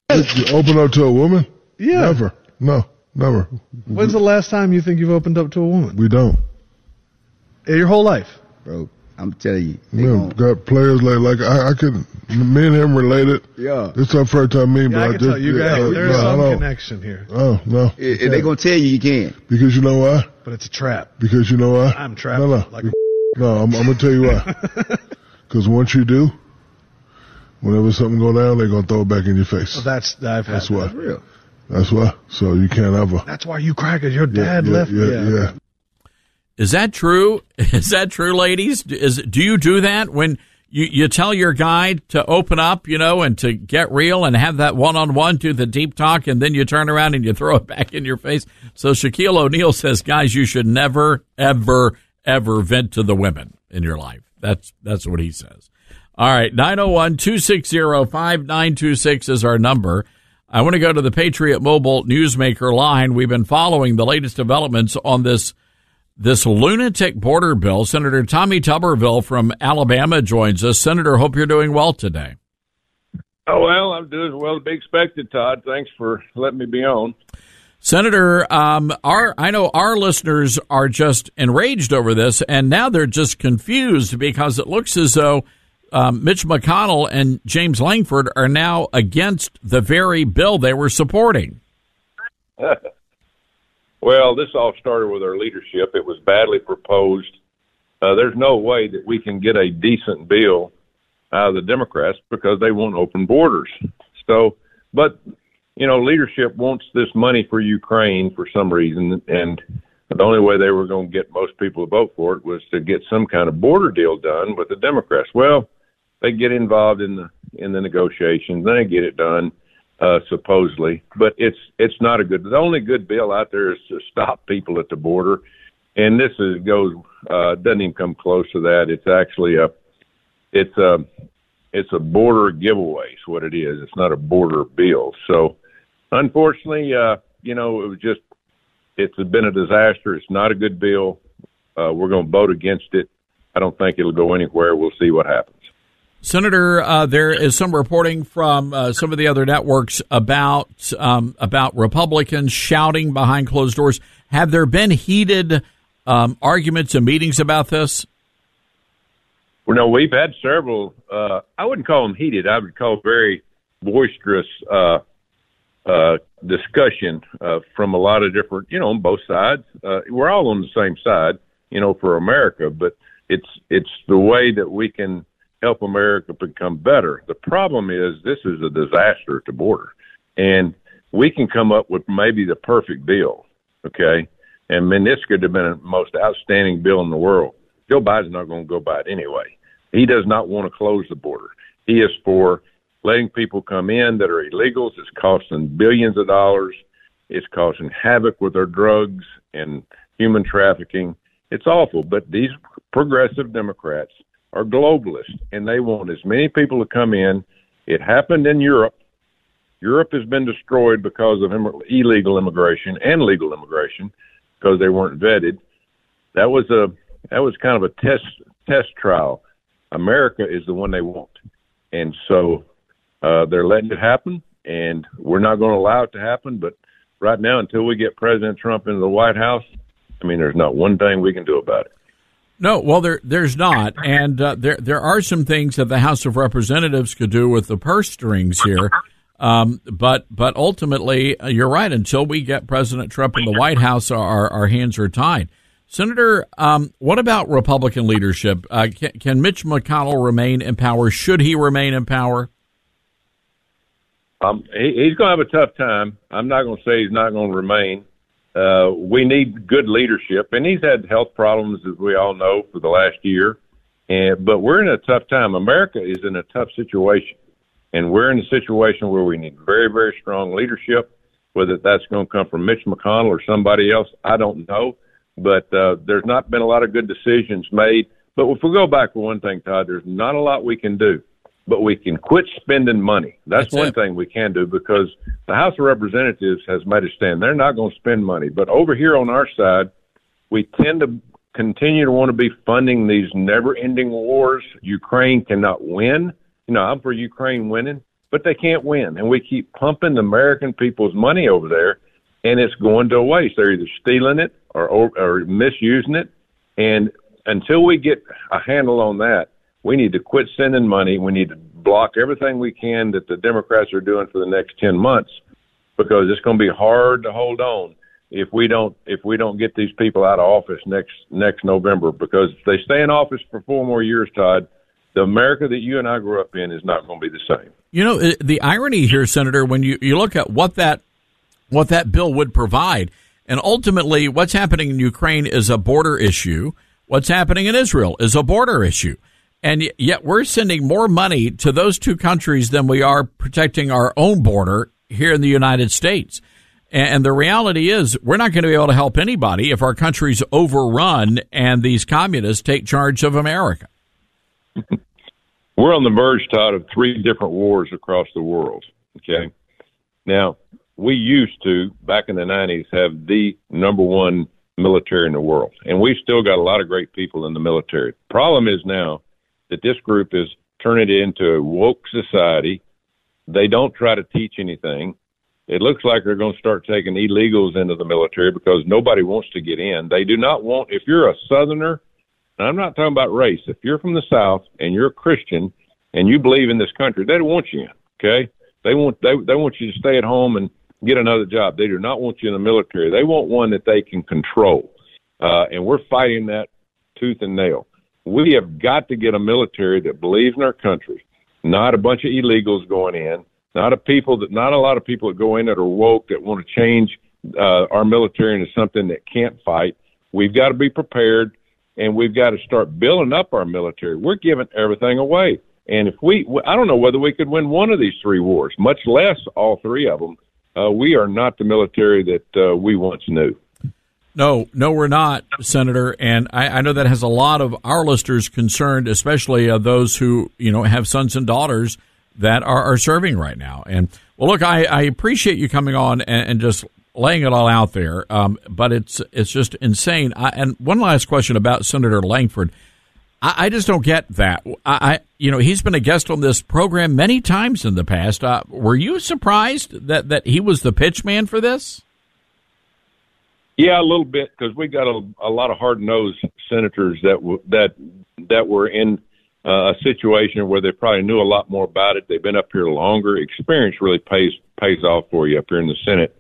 You open up to a woman? Yeah. Never. No, never. When's the last time you think you've opened up to a woman? We don't. In your whole life? Bro, I'm telling you. Man, got players like like I, I could me and him related. Yeah. It's our first time meeting, Yeah, but I I, can just tell you guys, uh, there's no, some connection here. Oh no. If they gonna tell you, you can't Because you know why? But it's a trap. Because you know why? I'm trapped No, no, like <laughs> no. I'm, I'm gonna tell you why. <laughs> Because once you do, whenever something go down, they're gonna throw it back in your face. Well, that's I've That's that. why. That's real. That's why. So you can't ever. That's why you crackers. Your dad yeah, left. yeah, me. yeah. Is that true? <laughs> Is that true, ladies? Is do you do that when you, you tell your guy to open up, you know, and to get real and have that one on one, do the deep talk, and then you turn around and you throw it <laughs> back in your face? So Shaquille O'Neal says, guys, you should never, ever, ever vent to the women in your life. That's that's what he says. All right, 901 260 5926 is our number. I want to go to the Patriot Mobile Newsmaker line. We've been following the latest developments on this this lunatic border bill. Senator Tommy Tuberville from Alabama joins us. Senator, hope you're doing well today. Oh well, I'm doing as well as be expected, Todd. Thanks for letting me be on. Senator, um, our I know our listeners are just enraged over this, and now they're just confused because it looks as though um, Mitch McConnell and James Lankford are now against the very bill they were supporting. <laughs> well, this all started with our leadership. It was badly proposed. Uh, there's no way that we can get a decent bill out of the Democrats because they want open borders. So, but you know, leadership wants this money for Ukraine for some reason, and the only way they were going to get most people to vote for it was to get some kind of border deal done with the Democrats. Well, they get involved in the in the negotiations, they get it done, uh, supposedly. But it's it's not a good. The only good bill out there is to stop people at the border, and this is goes uh, doesn't even come close to that. It's actually a it's a it's a border giveaway. Is what it is. It's not a border bill. So, unfortunately, uh, you know, it was just it's been a disaster. It's not a good bill. Uh, we're going to vote against it. I don't think it'll go anywhere. We'll see what happens. Senator, uh, there is some reporting from uh, some of the other networks about um, about Republicans shouting behind closed doors. Have there been heated um, arguments and meetings about this? Well, no, we've had several. Uh, I wouldn't call them heated. I would call very boisterous uh, uh, discussion uh, from a lot of different, you know, on both sides. We're all on the same side, you know, for America, but it's it's the way that we can help America become better. The problem is this is a disaster at the border, and we can come up with maybe the perfect bill, okay? And then this could have been the most outstanding bill in the world. Joe Biden's not going to go by it anyway. He does not want to close the border. He is for letting people come in that are illegals. It's costing billions of dollars. It's causing havoc with our drugs and human trafficking. It's awful. But these progressive Democrats are globalists, and they want as many people to come in. It happened in Europe. Europe has been destroyed because of illegal immigration and legal immigration because they weren't vetted. That was a that was kind of a test test trial. America is the one they want, and so uh, they're letting it happen, and we're not going to allow it to happen. But right now, until we get President Trump into the White House, I mean, there's not one thing we can do about it. No, well, there there's not, and uh, there there are some things that the House of Representatives could do with the purse strings here. Um, but but ultimately, uh, you're right. Until we get President Trump in the White House, our our hands are tied. Senator, um, what about Republican leadership? Uh, can, can Mitch McConnell remain in power? Should he remain in power? Um, he, he's going to have a tough time. I'm not going to say he's not going to remain. Uh, we need good leadership, and he's had health problems, as we all know, for the last year. And but we're in a tough time. America is in a tough situation, and we're in a situation where we need very, very strong leadership. Whether that's going to come from Mitch McConnell or somebody else, I don't know. But uh, there's not been a lot of good decisions made. But if we go back to one thing, Todd, there's not a lot we can do but we can quit spending money. That's, That's one it. thing we can do because the House of Representatives has made a stand. They're not going to spend money. But over here on our side, we tend to continue to want to be funding these never ending wars. Ukraine cannot win. You know, I'm for Ukraine winning, but they can't win. And we keep pumping the American people's money over there, and it's going to waste. They're either stealing it or, or, or misusing it. And until we get a handle on that, we need to quit sending money. We need to block everything we can that the Democrats are doing for the next 10 months because it's going to be hard to hold on if we don't if we don't get these people out of office next next November because if they stay in office for four more years, Todd, the America that you and I grew up in is not going to be the same. You know, uh, the irony here, Senator, when you, you look at what that what that bill would provide, and ultimately what's happening in Ukraine is a border issue. What's happening in Israel is a border issue. And yet we're sending more money to those two countries than we are protecting our own border here in the United States. And the reality is, we're not going to be able to help anybody if our country's overrun and these communists take charge of America. <laughs> we're on the verge, Todd, of three different wars across the world. Okay. Now, we used to, back in the 90s, have the number one military in the world. And we've still got a lot of great people in the military. Problem is now, that this group is turning it into a woke society. They don't try to teach anything. It looks like they're going to start taking illegals into the military because nobody wants to get in. They do not want, if you're a Southerner, and I'm not talking about race, if you're from the South and you're a Christian and you believe in this country, they don't want you in, okay? They want, they, they want you to stay at home and get another job. They do not want you in the military. They want one that they can control. Uh, and we're fighting that tooth and nail we have got to get a military that believes in our country, not a bunch of illegals going in, not a people that, not a lot of people that go in that are woke that want to change uh, our military into something that can't fight. We've got to be prepared, and we've got to start building up our military. We're giving everything away, and if we, I don't know whether we could win one of these three wars, much less all three of them. Uh, we are not the military that uh, we once knew. No, no, we're not, Senator. And I, I know that has a lot of our listeners concerned, especially uh, those who you know have sons and daughters that are, are serving right now. And well, look, I, I appreciate you coming on and, and, just laying it all out there. Um, but it's it's just insane. I, and one last question about Senator Lankford. I, I just don't get that. I, you know, he's been a guest on this program many times in the past. Uh, were you surprised that that he was the pitch man for this? Yeah, a little bit because we got a, a lot of hard nosed senators that w- that that were in uh, a situation where they probably knew a lot more about it. They've been up here longer. Experience really pays pays off for you up here in the Senate.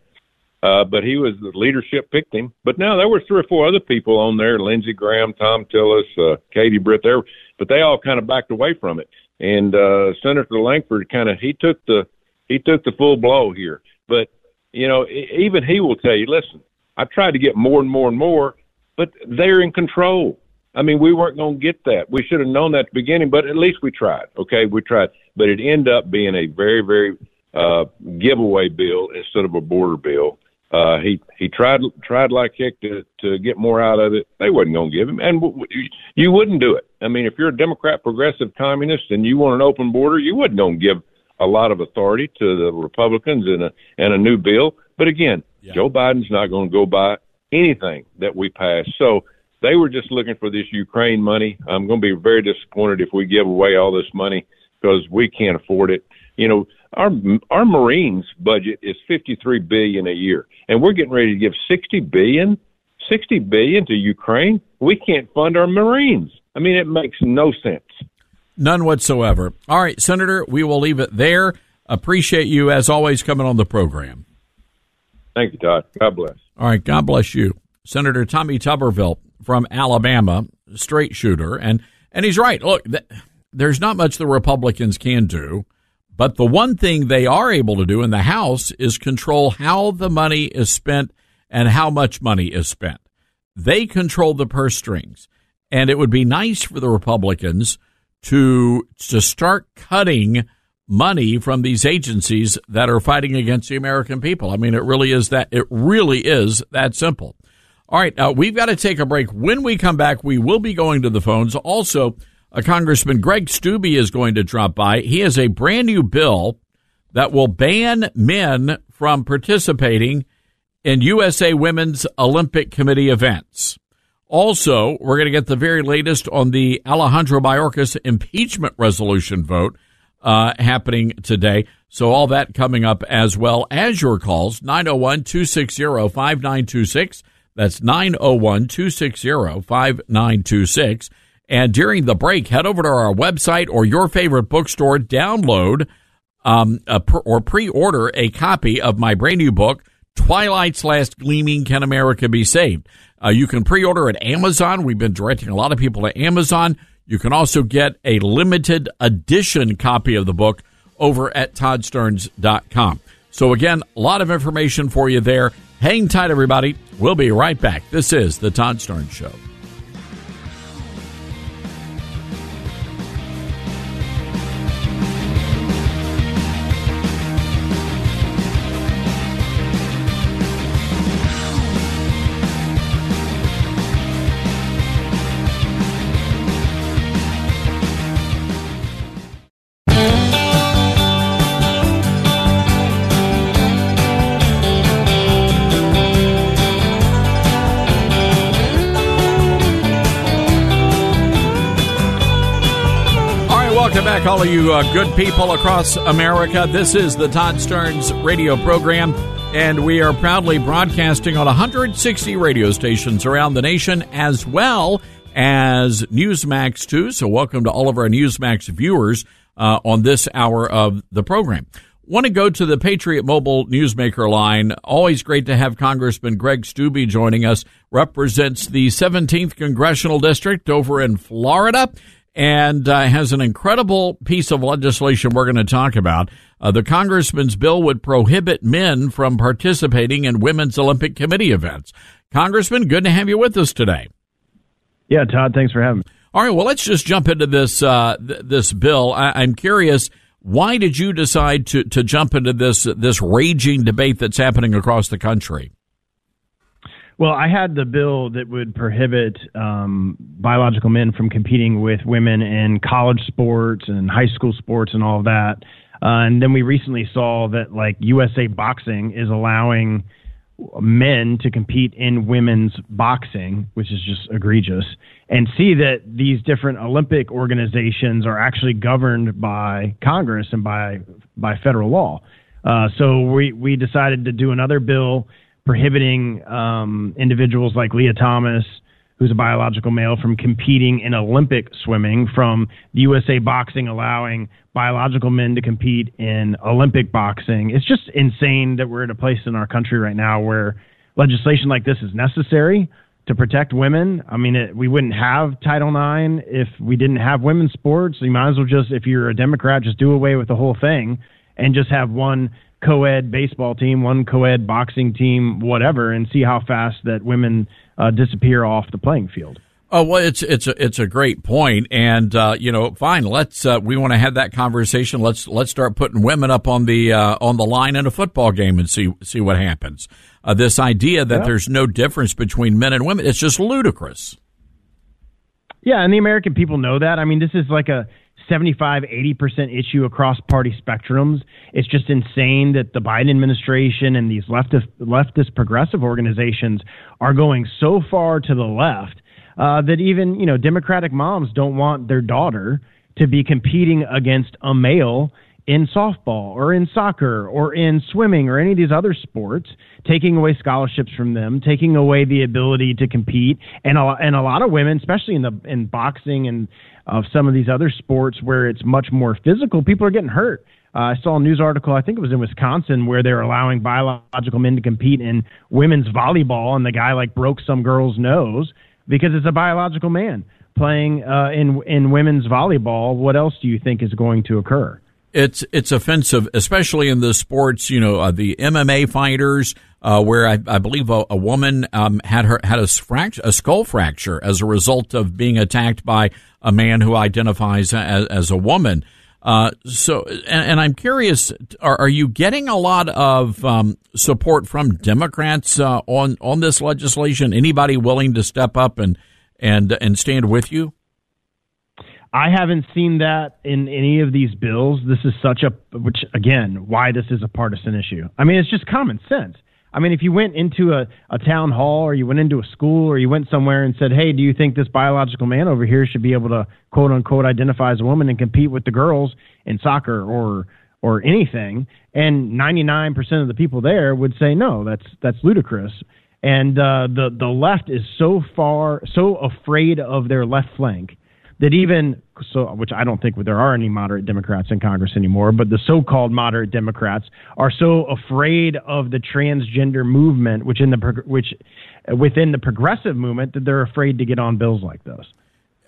Uh, but he was the leadership picked him. But now there were three or four other people on there: Lindsey Graham, Thom Tillis, uh, Katie Britt. There, but they all kind of backed away from it. And uh, Senator Lankford kind of he took the he took the full blow here. But you know, even he will tell you, listen, I tried to get more and more and more, but they're in control. I mean, we weren't going to get that. We should have known that at the beginning, but at least we tried. Okay, we tried, but it ended up being a very, very uh, giveaway bill instead of a border bill. Uh, he he tried tried like heck to to get more out of it. They wasn't going to give him, and w- w- you wouldn't do it. I mean, if you're a Democrat, progressive, communist, and you want an open border, you wouldn't going to give a lot of authority to the Republicans and a and a new bill. But again, yeah. Joe Biden's not going to go by anything that we pass. So they were just looking for this Ukraine money. I'm going to be very disappointed if we give away all this money because we can't afford it. You know, our our Marines budget is 53 billion a year, and we're getting ready to give 60 billion, 60 billion to Ukraine. We can't fund our Marines. I mean, it makes no sense. None whatsoever. All right, Senator, we will leave it there. Appreciate you, as always, coming on the program. Thank you, Todd. God bless. All right, God bless you. Senator Tommy Tuberville from Alabama, straight shooter. And, and he's right. Look, th- there's not much the Republicans can do, but the one thing they are able to do in the House is control how the money is spent and how much money is spent. They control the purse strings. And it would be nice for the Republicans to to start cutting money from these agencies that are fighting against the American people. I mean, it really is that it really is that simple. All right, uh, we've got to take a break. When we come back, we will be going to the phones. Also, uh, Congressman Greg Steube is going to drop by. He has a brand new bill that will ban men from participating in USA Women's Olympic Committee events. Also, we're going to get the very latest on the Alejandro Mayorkas impeachment resolution vote uh, happening today. So, all that coming up as well as your calls 901 260 5926. That's 901 260 5926. And during the break, head over to our website or your favorite bookstore, download um, or pre order a copy of my brand new book, Twilight's Last Gleaming Can America Be Saved? Uh, you can pre order at Amazon. We've been directing a lot of people to Amazon. You can also get a limited edition copy of the book over at toddstarnes.com. So, again, a lot of information for you there. Hang tight, everybody. We'll be right back. This is The Todd Starnes Show. Back, all of you uh, good people across America. This is the Todd Starnes radio program, and we are proudly broadcasting on 160 radio stations around the nation as well as Newsmax, too. So, welcome to all of our Newsmax viewers uh, on this hour of the program. Want to go to the Patriot Mobile Newsmaker line. Always great to have Congressman Greg Steube joining us. Represents the 17th Congressional District over in Florida and uh, has an incredible piece of legislation we're going to talk about. Uh, the congressman's bill would prohibit men from participating in women's Olympic Committee events. Congressman, good to have you with us today. Yeah, Todd, thanks for having me. All right, well, let's just jump into this uh, th- this bill. I- I'm curious, why did you decide to to jump into this this raging debate that's happening across the country? Well, I had the bill that would prohibit um, biological men from competing with women in college sports and high school sports and all that. Uh, and then we recently saw that like USA Boxing is allowing men to compete in women's boxing, which is just egregious, and see that these different Olympic organizations are actually governed by Congress and by by federal law. Uh, so we we decided to do another bill prohibiting um, individuals like Lia Thomas, who's a biological male, from competing in Olympic swimming, from the USA Boxing allowing biological men to compete in Olympic boxing. It's just insane that we're at a place in our country right now where legislation like this is necessary to protect women. I mean, it, we wouldn't have Title IX if we didn't have women's sports. You might as well just, if you're a Democrat, just do away with the whole thing and just have one co-ed baseball team, one co-ed boxing team, whatever, and see how fast that women uh, disappear off the playing field. Oh well, it's it's a it's a great point, and uh, you know, fine. Let's uh, we want to have that conversation. Let's let's start putting women up on the uh, on the line in a football game and see see what happens. Uh, this idea that Yeah. there's no difference between men and women, it's just ludicrous. Yeah, and the American people know that. I mean, this is like a 75, 80% issue across party spectrums. It's just insane that the Biden administration and these leftist, leftist progressive organizations are going so far to the left uh, that even, you know, Democratic moms don't want their daughter to be competing against a male in softball or in soccer or in swimming or any of these other sports, taking away scholarships from them, taking away the ability to compete, and a, and a lot of women, especially in the in boxing and of some of these other sports where it's much more physical, people are getting hurt. Uh, I saw a news article, I think it was in Wisconsin, where they're allowing biological men to compete in women's volleyball, and the guy like broke some girl's nose because it's a biological man playing uh, in in women's volleyball. What else do you think is going to occur? It's it's offensive, especially in the sports. You know, uh, the MMA fighters, uh, where I, I believe a, a woman um, had her had a, fract- a skull fracture as a result of being attacked by a man who identifies as, as a woman. Uh, so, and, and, I'm curious, are, are, you getting a lot of um, support from Democrats uh, on on this legislation? Anybody willing to step up and and and stand with you? I haven't seen that in any of these bills. This is such a which again, why this is a partisan issue. I mean, it's just common sense. I mean, if you went into a, a town hall or you went into a school or you went somewhere and said, Hey, do you think this biological man over here should be able to quote unquote identify as a woman and compete with the girls in soccer or or anything? And 99% of the people there would say, no, that's, that's ludicrous. And uh, the, the left is so far, so afraid of their left flank that even so, which I don't think there are any moderate Democrats in Congress anymore, but the so-called moderate Democrats are so afraid of the transgender movement, which in the which uh, within the progressive movement, that they're afraid to get on bills like this.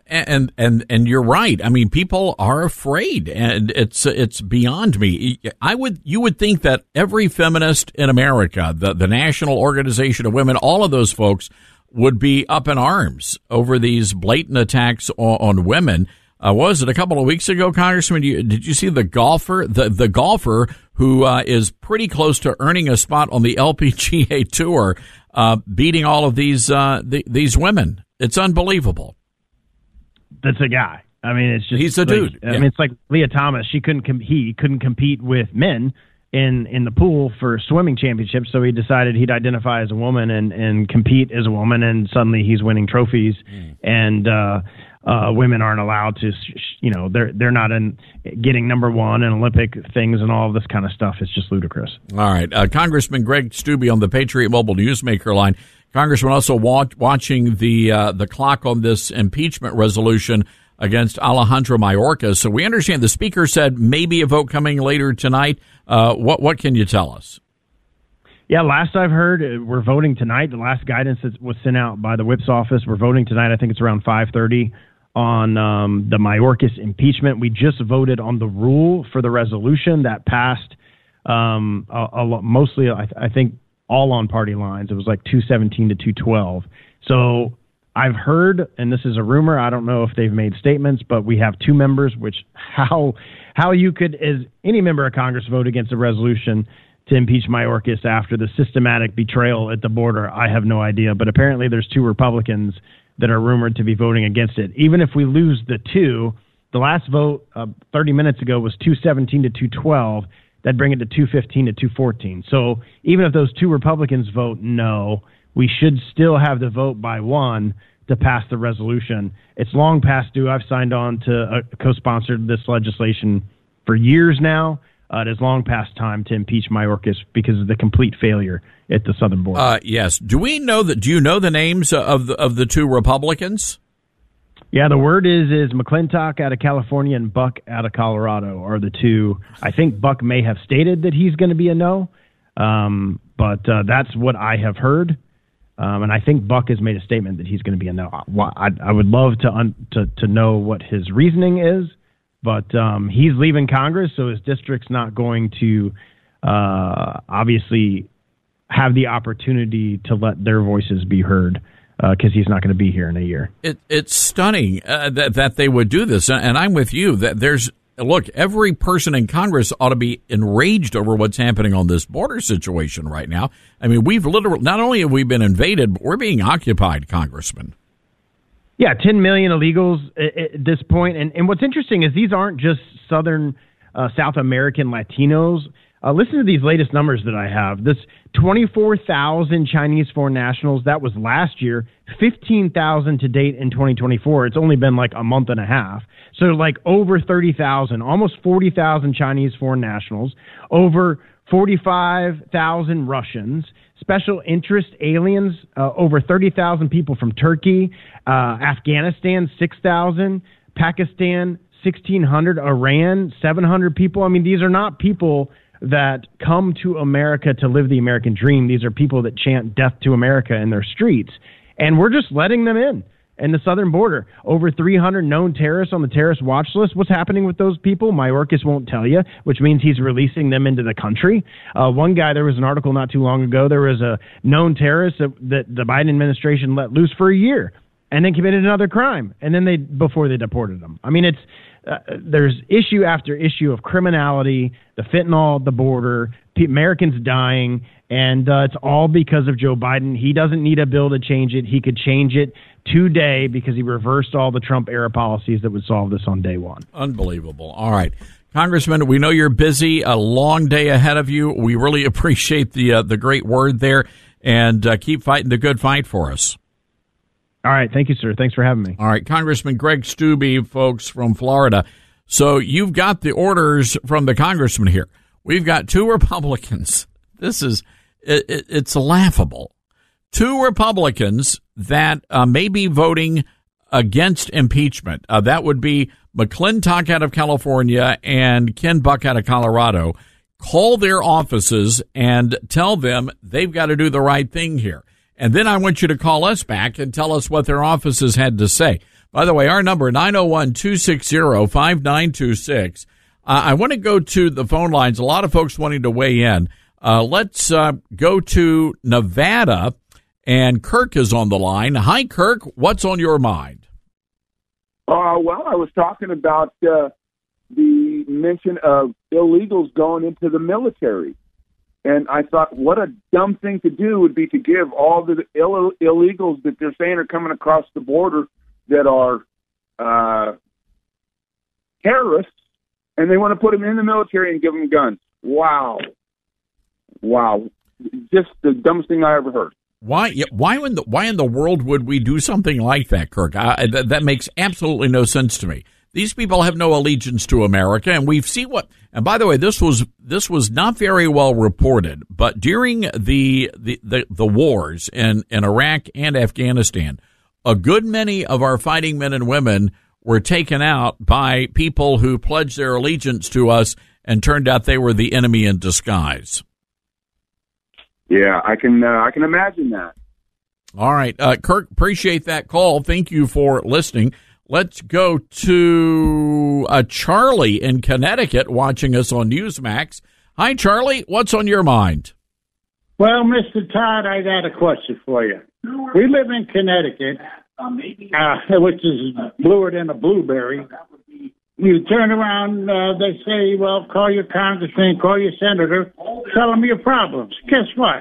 And and and you're right. I mean, people are afraid, and it's it's beyond me. I would you would think that every feminist in America, the the National Organization of Women, all of those folks would be up in arms over these blatant attacks on, on women. Uh, was it a couple of weeks ago, Congressman? You, did you see the golfer, the the golfer who uh, is pretty close to earning a spot on the LPGA <laughs> tour, uh, beating all of these uh, the, these women? It's unbelievable. That's a guy. I mean, it's just he's a like, dude. I Yeah. mean, it's like Lia Thomas. She couldn't com- he couldn't compete with men in in the pool for swimming championships, so he decided he'd identify as a woman and and compete as a woman, and suddenly he's winning trophies, and uh, uh, women aren't allowed to, you know, they're they're not in getting number one in Olympic things and all this kind of stuff. It's just ludicrous. All right. Uh, Congressman Greg Steube on the Patriot Mobile Newsmaker line. Congressman also wa- watching the uh, the clock on this impeachment resolution against Alejandro Mayorkas. So we understand the speaker said maybe a vote coming later tonight. Uh, what what can you tell us? Yeah, last I've heard, uh, we're voting tonight. The last guidance that was sent out by the whip's office, we're voting tonight. I think it's around 5:30 on um, the Mayorkas impeachment. We just voted on the rule for the resolution that passed. Um, a, a, mostly, I, I think, all on party lines. It was like 217 to 212. So I've heard, and this is a rumor. I don't know if they've made statements, but we have two members. Which <laughs> how how you could, as any member of Congress, vote against a resolution to impeach Mayorkas after the systematic betrayal at the border, I have no idea. But apparently, there's two Republicans that are rumored to be voting against it. Even if we lose the two, the last vote uh, 30 minutes ago was 217 to 212. That'd bring it to 215 to 214. So even if those two Republicans vote no, we should still have the vote by one to pass the resolution. It's long past due. I've signed on to uh, co-sponsored this legislation for years now. Uh, it is long past time to impeach Mayorkas because of the complete failure at the southern border. Uh, yes. Do we know that? Do you know the names of the of the two Republicans? Yeah, the word is is McClintock out of California and Buck out of Colorado are the two. I think Buck may have stated that he's going to be a no, um, but uh, that's what I have heard. Um, and I think Buck has made a statement that he's going to be a no. Why- I, I would love to, un, to to know what his reasoning is, but um, he's leaving Congress, so his district's not going to uh, obviously have the opportunity to let their voices be heard because he's not going to be here in a year. It, it's stunning uh, that that they would do this, and I'm with you. That there's look, every person in Congress ought to be enraged over what's happening on this border situation right now. I mean, we've literally not only have we been invaded, but we're being occupied, Congressman. Yeah, 10 million illegals at, at this point. And, and what's interesting is these aren't just Southern, uh, South American Latinos. Uh, listen to these latest numbers that I have. This 24,000 Chinese foreign nationals. That was last year. 15,000 to date in 2024. It's only been like a month and a half. So like over 30,000, almost 40,000 Chinese foreign nationals, over 45,000 Russians, special interest aliens, uh, over 30,000 people from Turkey, uh, Afghanistan, 6,000, Pakistan, 1,600, Iran, 700 people. I mean, these are not people that come to America to live the American dream. These are people that chant death to America in their streets. And we're just letting them in. And the southern border, over 300 known terrorists on the terrorist watch list. What's happening with those people? Mayorkas won't tell you, which means he's releasing them into the country. Uh, one guy, there was an article not too long ago. There was a known terrorist that, that the Biden administration let loose for a year, and then committed another crime, and then they before they deported them. I mean, it's uh, there's issue after issue of criminality, the fentanyl the border, Americans dying, and uh, it's all because of Joe Biden. He doesn't need a bill to change it. He could change it today because he reversed all the Trump era policies that would solve this on day one. Unbelievable. All right. Congressman, we know you're busy, a long day ahead of you. We really <laughs> appreciate the uh, the great word there, and uh, keep fighting the good fight for us. All right. Thank you, sir. Thanks for having me. All right. Congressman Greg Steube, folks from Florida. So you've got the orders from the congressman here. We've got two Republicans. <laughs> This is, it, it, it's laughable. Two Republicans that uh, may be voting against impeachment. Uh, that would be McClintock out of California and Ken Buck out of Colorado. Call their offices and tell them they've got to do the right thing here. And then I want you to call us back and tell us what their offices had to say. By the way, our number, 901-260-5926. Uh, I want to go to the phone lines. A lot of folks wanting to weigh in. Uh, let's uh, go to Nevada, and Kirk is on the line. Hi, Kirk. What's on your mind? Uh, well, I was talking about uh, the mention of illegals going into the military. And I thought, what a dumb thing to do would be to give all the Ill- illegals that they're saying are coming across the border that are uh, terrorists, and they want to put them in the military and give them guns. Wow, wow, just the dumbest thing I ever heard. Why? Why in the Why in the world would we do something like that, Kirk? I, that, that makes absolutely no sense to me. These people have no allegiance to America, and we've seen what. And by the way, this was this was not very well reported, but during the the the, the wars in in Iraq and Afghanistan, a good many of our fighting men and women were taken out by people who pledged their allegiance to us, and turned out they were the enemy in disguise. Yeah, I can uh, I can imagine that. All right, uh, Kirk, appreciate that call. Thank you for listening. Let's go to uh, Charlie in Connecticut watching us on Newsmax. Hi, Charlie. What's on your mind? Well, Mr. Todd, I got a question for you. We live in Connecticut, uh, which is bluer than a blueberry. You turn around, uh, they say, well, call your congressman, call your senator, tell them your problems. Guess what?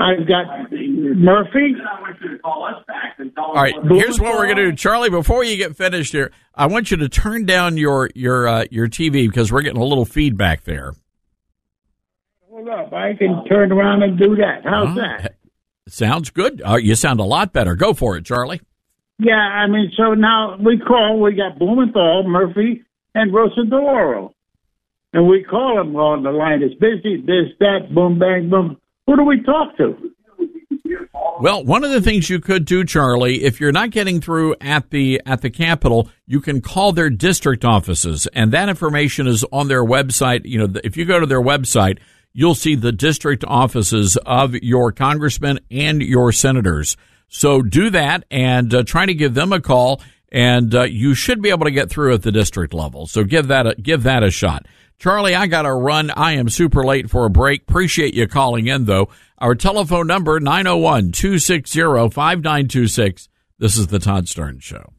I've got Murphy. All right, here's what we're going to do, Charlie. Before you get finished here, I want you to turn down your your uh, your TV because we're getting a little feedback there. Hold up, I can turn around and do that. How's that? Sounds good. Uh, you sound a lot better. Go for it, Charlie. Yeah, I mean, so now we call, we got Blumenthal, Murphy, and Rosa DeLauro. And we call them on the line. It's busy, this, that, boom, bang, boom. Who do we talk to? Well, one of the things you could do, Charlie, if you're not getting through at the at the Capitol, you can call their district offices, and that information is on their website. You know, if you go to their website, you'll see the district offices of your congressmen and your senators. So do that and uh, try to give them a call, and uh, you should be able to get through at the district level. So give that a, give that a shot. Charlie, I got to run. I am super late for a break. Appreciate you calling in, though. Our telephone number, 901 260 5926. This is The Todd Starnes Show.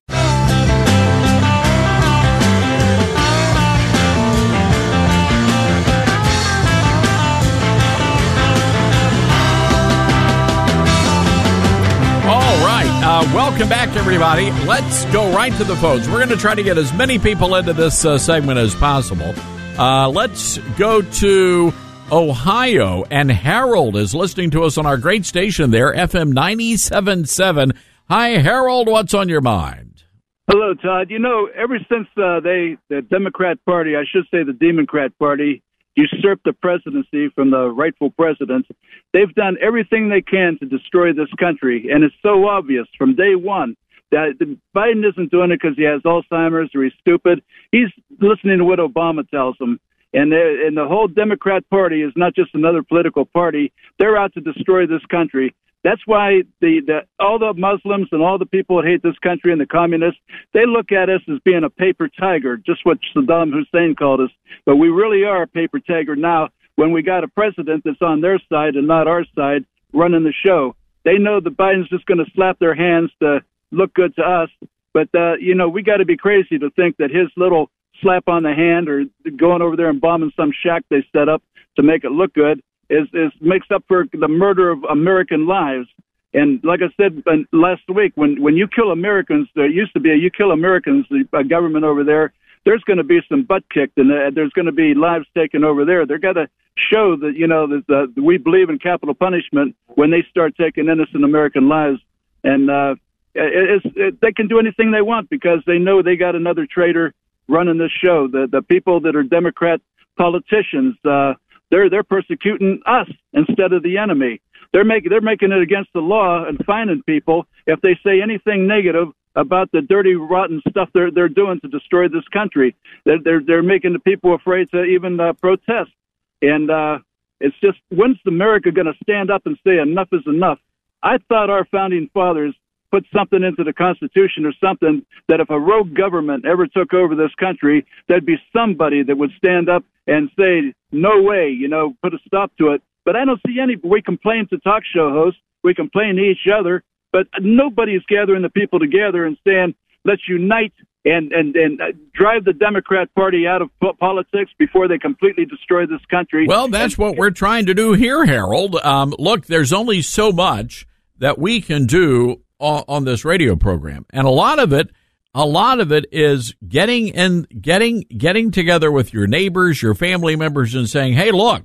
Uh, welcome back, everybody. Let's go right to the phones. We're going to try to get as many people into this uh, segment as possible. Uh, let's go to Ohio. And Harold is listening to us on our great station there, FM 97.7. Hi, Harold. What's on your mind? Hello, Todd. You know, ever since uh, they, the Democrat Party, I should say the Democrat Party, usurped the presidency from the rightful president, they've done everything they can to destroy this country. And it's so obvious from day one that Biden isn't doing it because he has Alzheimer's or he's stupid. He's listening to what Obama tells him. And, and the whole Democrat Party is not just another political party. They're out to destroy this country. That's why the, the all the Muslims and all the people that hate this country and the communists they look at us as being a paper tiger, just what Saddam Hussein called us. But we really are a paper tiger now. When we got a president that's on their side and not our side running the show, they know that Biden's just going to slap their hands to look good to us. But uh, you know, we got to be crazy to think that his little slap on the hand or going over there and bombing some shack they set up to make it look good is is makes up for the murder of American lives. And like I said uh, last week, when when you kill Americans, there used to be a you kill Americans, the uh, government over there. There's going to be some butt kicked, and uh, there's going to be lives taken over there. They're going to show that you know that uh, we believe in capital punishment when they start taking innocent American lives. And uh, it, it's, it, they can do anything they want because they know they got another traitor running this show. The the people that are Democrat politicians, uh, they're they're persecuting us instead of the enemy. They're making they're making it against the law and fining people if they say anything negative about the dirty, rotten stuff they're they're doing to destroy this country. They're they're, they're making the people afraid to even uh, protest. And uh, it's just when's America going to stand up and say enough is enough? I thought our founding fathers put something into the Constitution or something that if a rogue government ever took over this country, there'd be somebody that would stand up and say, no way, you know, put a stop to it. But I don't see any. We complain to talk show hosts, we complain to each other, but nobody's gathering the people together and saying, let's unite and and and uh, drive the Democrat Party out of politics before they completely destroy this country. Well, that's what we're trying to do here, Harold. Um, look, there's only so much that we can do on, on this radio program, and a lot of it, a lot of it is getting in, getting getting together with your neighbors, your family members, and saying, "Hey, look,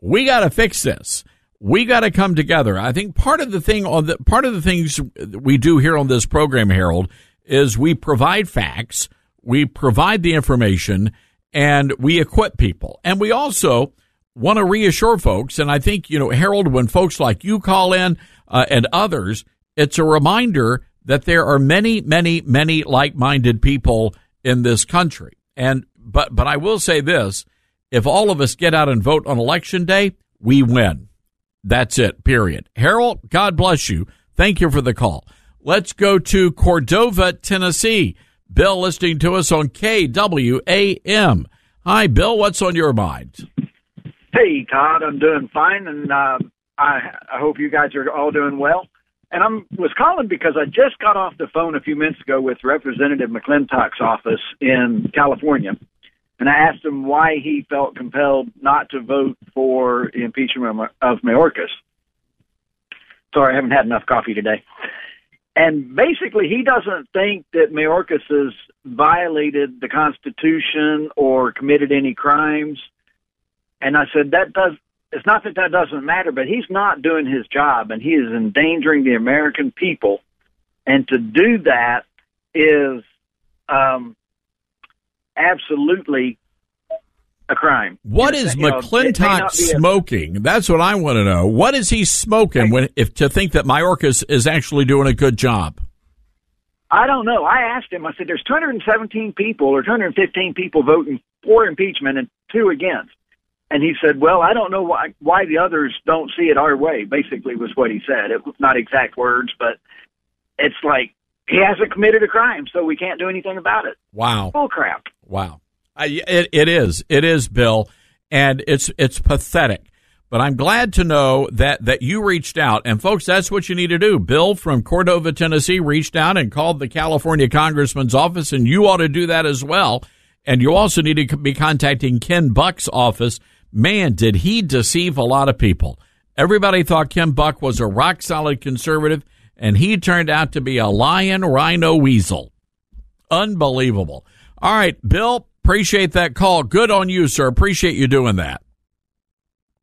we got to fix this." We got to come together. I think part of the thing on the part of the things we do here on this program, Harold, is we provide facts, we provide the information, and we equip people. And we also want to reassure folks. And I think, you know, Harold, when folks like you call in uh, and others, it's a reminder that there are many, many, many like minded people in this country. And, but, but I will say this if all of us get out and vote on election day, we win. That's it, period. Harold, God bless you. Thank you for the call. Let's go to Cordova, Tennessee. Bill listening to us on KWAM. Hi, Bill. What's on your mind? Hey, Todd, I'm doing fine, and uh, I, I hope you guys are all doing well. And I'm was calling because I just got off the phone a few minutes ago with Representative McClintock's office in California, and I asked him why he felt compelled not to vote for impeachment of- Mayorkas. Sorry, I haven't had enough coffee today. And basically, he doesn't think that Mayorkas has violated the Constitution or committed any crimes. And I said, that does, it's not that that doesn't matter, but he's not doing his job and he is endangering the American people. And to do that is um, absolutely a crime. What is You know, McClintock a- smoking? That's what I want to know. What is he smoking when if to think that Mayorkas is actually doing a good job? I don't know. I asked him. I said, "There's 217 people or 215 people voting for impeachment and two against." And he said, "Well, I don't know why why the others don't see it our way." Basically, was what he said. It was not exact words, but it's like he hasn't committed a crime, so we can't do anything about it. Wow. Bull crap. Wow. I, it, it is. It is, Bill. And it's, it's pathetic. But I'm glad to know that, that you reached out. And folks, that's what you need to do. Bill from Cordova, Tennessee reached out and called the California congressman's office, and you ought to do that as well. And you also need to be contacting Ken Buck's office. Man, did he deceive a lot of people. Everybody thought Ken Buck was a rock solid conservative, and he turned out to be a lion rhino weasel. Unbelievable. All right, Bill, appreciate that call. Good on you, sir. Appreciate you doing that.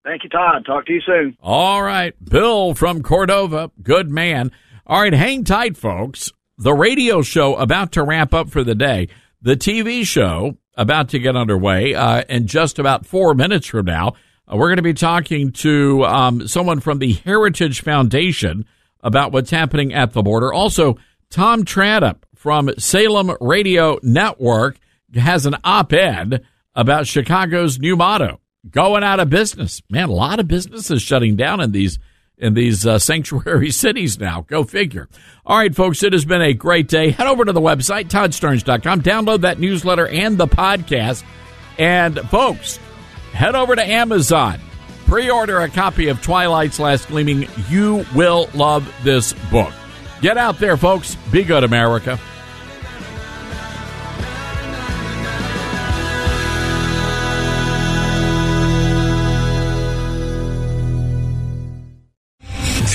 Thank you, Todd. Talk to you soon. All right. Bill from Cordova. Good man. All right. Hang tight, folks. The radio show about to wrap up for the day. The TV show about to get underway uh, in just about four minutes from now. Uh, we're going to be talking to um, someone from the Heritage Foundation about what's happening at the border. Also, Tom Tradup from Salem Radio Network has an op-ed about Chicago's new motto, going out of business. Man, a lot of businesses shutting down in these in these uh, <laughs> sanctuary cities now. Go figure. All right, folks, it has been a great day. Head over to the website, toddstarnes.com. Download that newsletter and the podcast. And, folks, head over to Amazon. Pre-order a copy of Twilight's Last Gleaming. You will love this book. Get out there, folks. Be good, America.